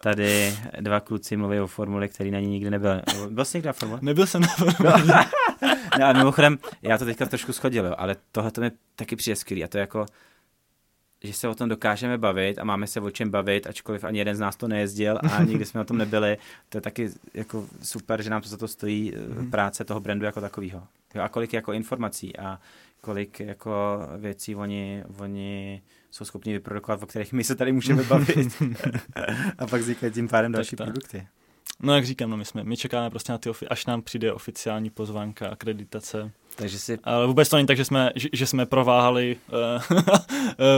tady dva kluci mluví o formuli, který na ní nikdy nebyl. Byl jsi někdy na formule? Nebyl jsem na formule. No. no a mimochodem, já to teďka trošku schodil, jo, ale tohle to mi taky přijde skvělý a to je jako že se o tom dokážeme bavit a máme se o čem bavit, ačkoliv ani jeden z nás to nejezdil a nikdy jsme o tom nebyli. To je taky jako super, že nám to za to stojí mm. práce toho brandu jako takového. A kolik jako informací a kolik jako věcí oni, oni jsou schopni vyprodukovat, o kterých my se tady můžeme bavit. a pak vznikají tím pádem další tak, produkty. No jak říkám, no my, jsme, my čekáme prostě na ty, až nám přijde oficiální pozvánka, akreditace. Takže si... Ale vůbec to není tak, že jsme, že, že jsme prováhali uh,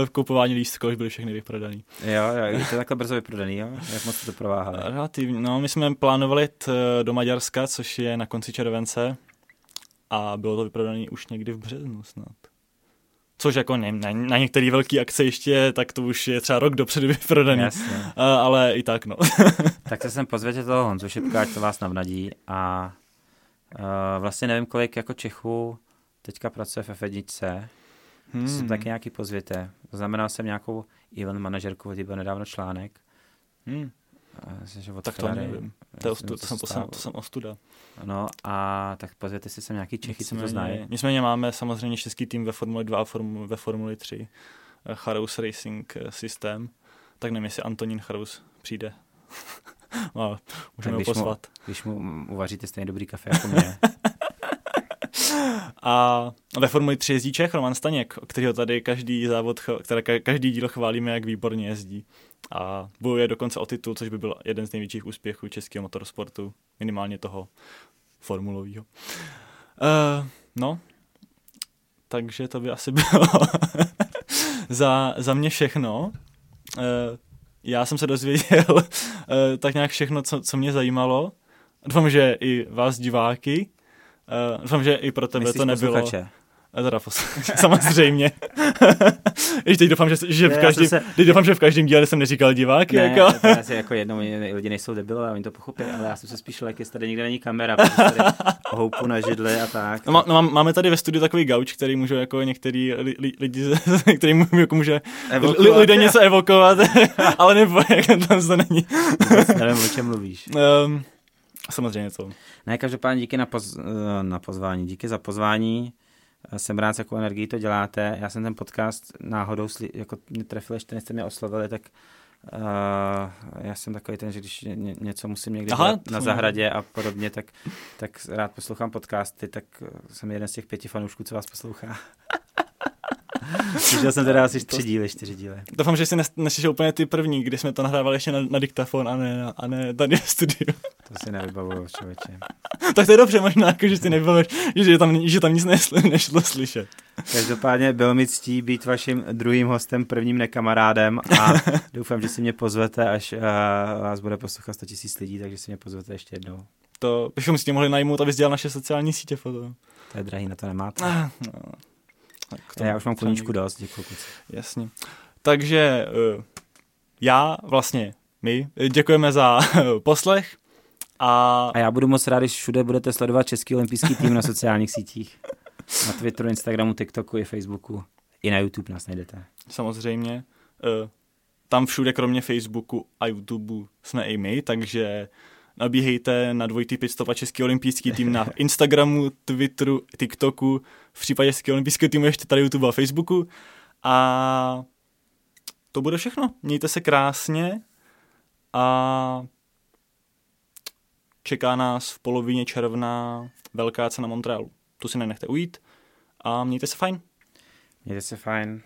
v kupování lístků, už byly všechny vyprodaný. Jo, jo, je to takhle brzo vyprodaný, jo? Jak moc to prováhali? Relativně, no my jsme plánovali t do Maďarska, což je na konci července a bylo to vyprodané už někdy v březnu snad. Což jako ne, na, na některé velké akce ještě, tak to už je třeba rok dopředu vyprodaný. Jasně. Uh, ale i tak, no. tak se sem pozvěte toho Honzu Šipka, ať to vás navnadí a vlastně nevím, kolik jako Čechů teďka pracuje v F1. Hmm. Si taky nějaký pozvěte. Znamenal jsem nějakou event manažerku, kdy byl nedávno článek. Hmm. Že tak to nevím. To, ostu, to, jsem, to, jsem, to jsem ostuda. No a tak pozvěte si sem nějaký Čechy, co to znají. Nicméně máme samozřejmě český tým ve Formuli 2 a formu, ve Formuli 3. Eh, Charous Racing eh, systém. Tak nevím, jestli Antonín Charous přijde. no, můžeme ho pozvat. Mu, když mu uvaříte stejně dobrý kafe jako mě. A ve Formuli 3 jezdí Čech Roman Staněk, kterého tady každý závod, které každý díl chválíme, jak výborně jezdí. A bojuje dokonce o titul, což by byl jeden z největších úspěchů českého motorsportu, minimálně toho formulového. Uh, no, takže to by asi bylo za, za mě všechno. Uh, já jsem se dozvěděl uh, tak nějak všechno, co, co mě zajímalo. Doufám, že i vás diváky. Uh, doufám, že i pro tebe Myslíš to nebylo. Posluchače? A teda samozřejmě. Ještě teď doufám, že, že v každém, se... teď doufám, že v každém díle jsem neříkal diváky. Ne, jako. to asi jako jednou, lidi nejsou debilové, oni to pochopí, ale já jsem se spíš lekl, jestli tady nikde není kamera, tady houpu na židli a tak. No, no, máme tady ve studiu takový gauč, který může jako některý li, li, lidi, který může, jako může li, lidé něco evokovat, ale nebo jak tam to není. Nevím, o čem mluvíš. Um, samozřejmě to. Ne, každopádně díky na, poz, eh, na pozvání, díky za pozvání. Jsem rád, jakou energii to děláte. Já jsem ten podcast náhodou, sli, jako mě trefil, ještě jste mě oslovili, tak uh, já jsem takový ten, že když ně, něco musím někdy Aha, na zahradě a podobně, tak, tak rád poslouchám podcasty, tak jsem jeden z těch pěti fanoušků, co vás poslouchá. Slyšel jsem teda asi tři díly, čtyři díly. Doufám, že jsi neslyšel úplně ty první, kdy jsme to nahrávali ještě na, na diktafon a ne, a ne tady v studiu. To si nevybavuju, člověče. tak to je dobře možná, jako, že si nevybavuješ, že tam, že tam nic nesl, nešlo slyšet. Každopádně byl mi ctí být vaším druhým hostem, prvním nekamarádem a doufám, že si mě pozvete, až uh, vás bude poslouchat 100 000 lidí, takže si mě pozvete ještě jednou. To bychom si tě mohli najmout, abys dělal naše sociální sítě foto. To je drahý, na to nemáte. Ah, no. Tak to Já už mám koníčku dost, děkuji. Jasně. Takže uh, já vlastně, my děkujeme za poslech. A... a já budu moc rád, když všude budete sledovat Český olympijský tým na sociálních sítích. Na Twitteru, Instagramu, TikToku i Facebooku. I na YouTube nás najdete. Samozřejmě. Uh, tam všude, kromě Facebooku a YouTube, jsme i my, takže nabíhejte na dvojitý pitstop a Český olympijský tým na Instagramu, Twitteru, TikToku, v případě Českého olympijského týmu ještě tady YouTube a Facebooku. A to bude všechno. Mějte se krásně a čeká nás v polovině června velká cena Montrealu. Tu si nenechte ujít a mějte se fajn. Mějte se fajn.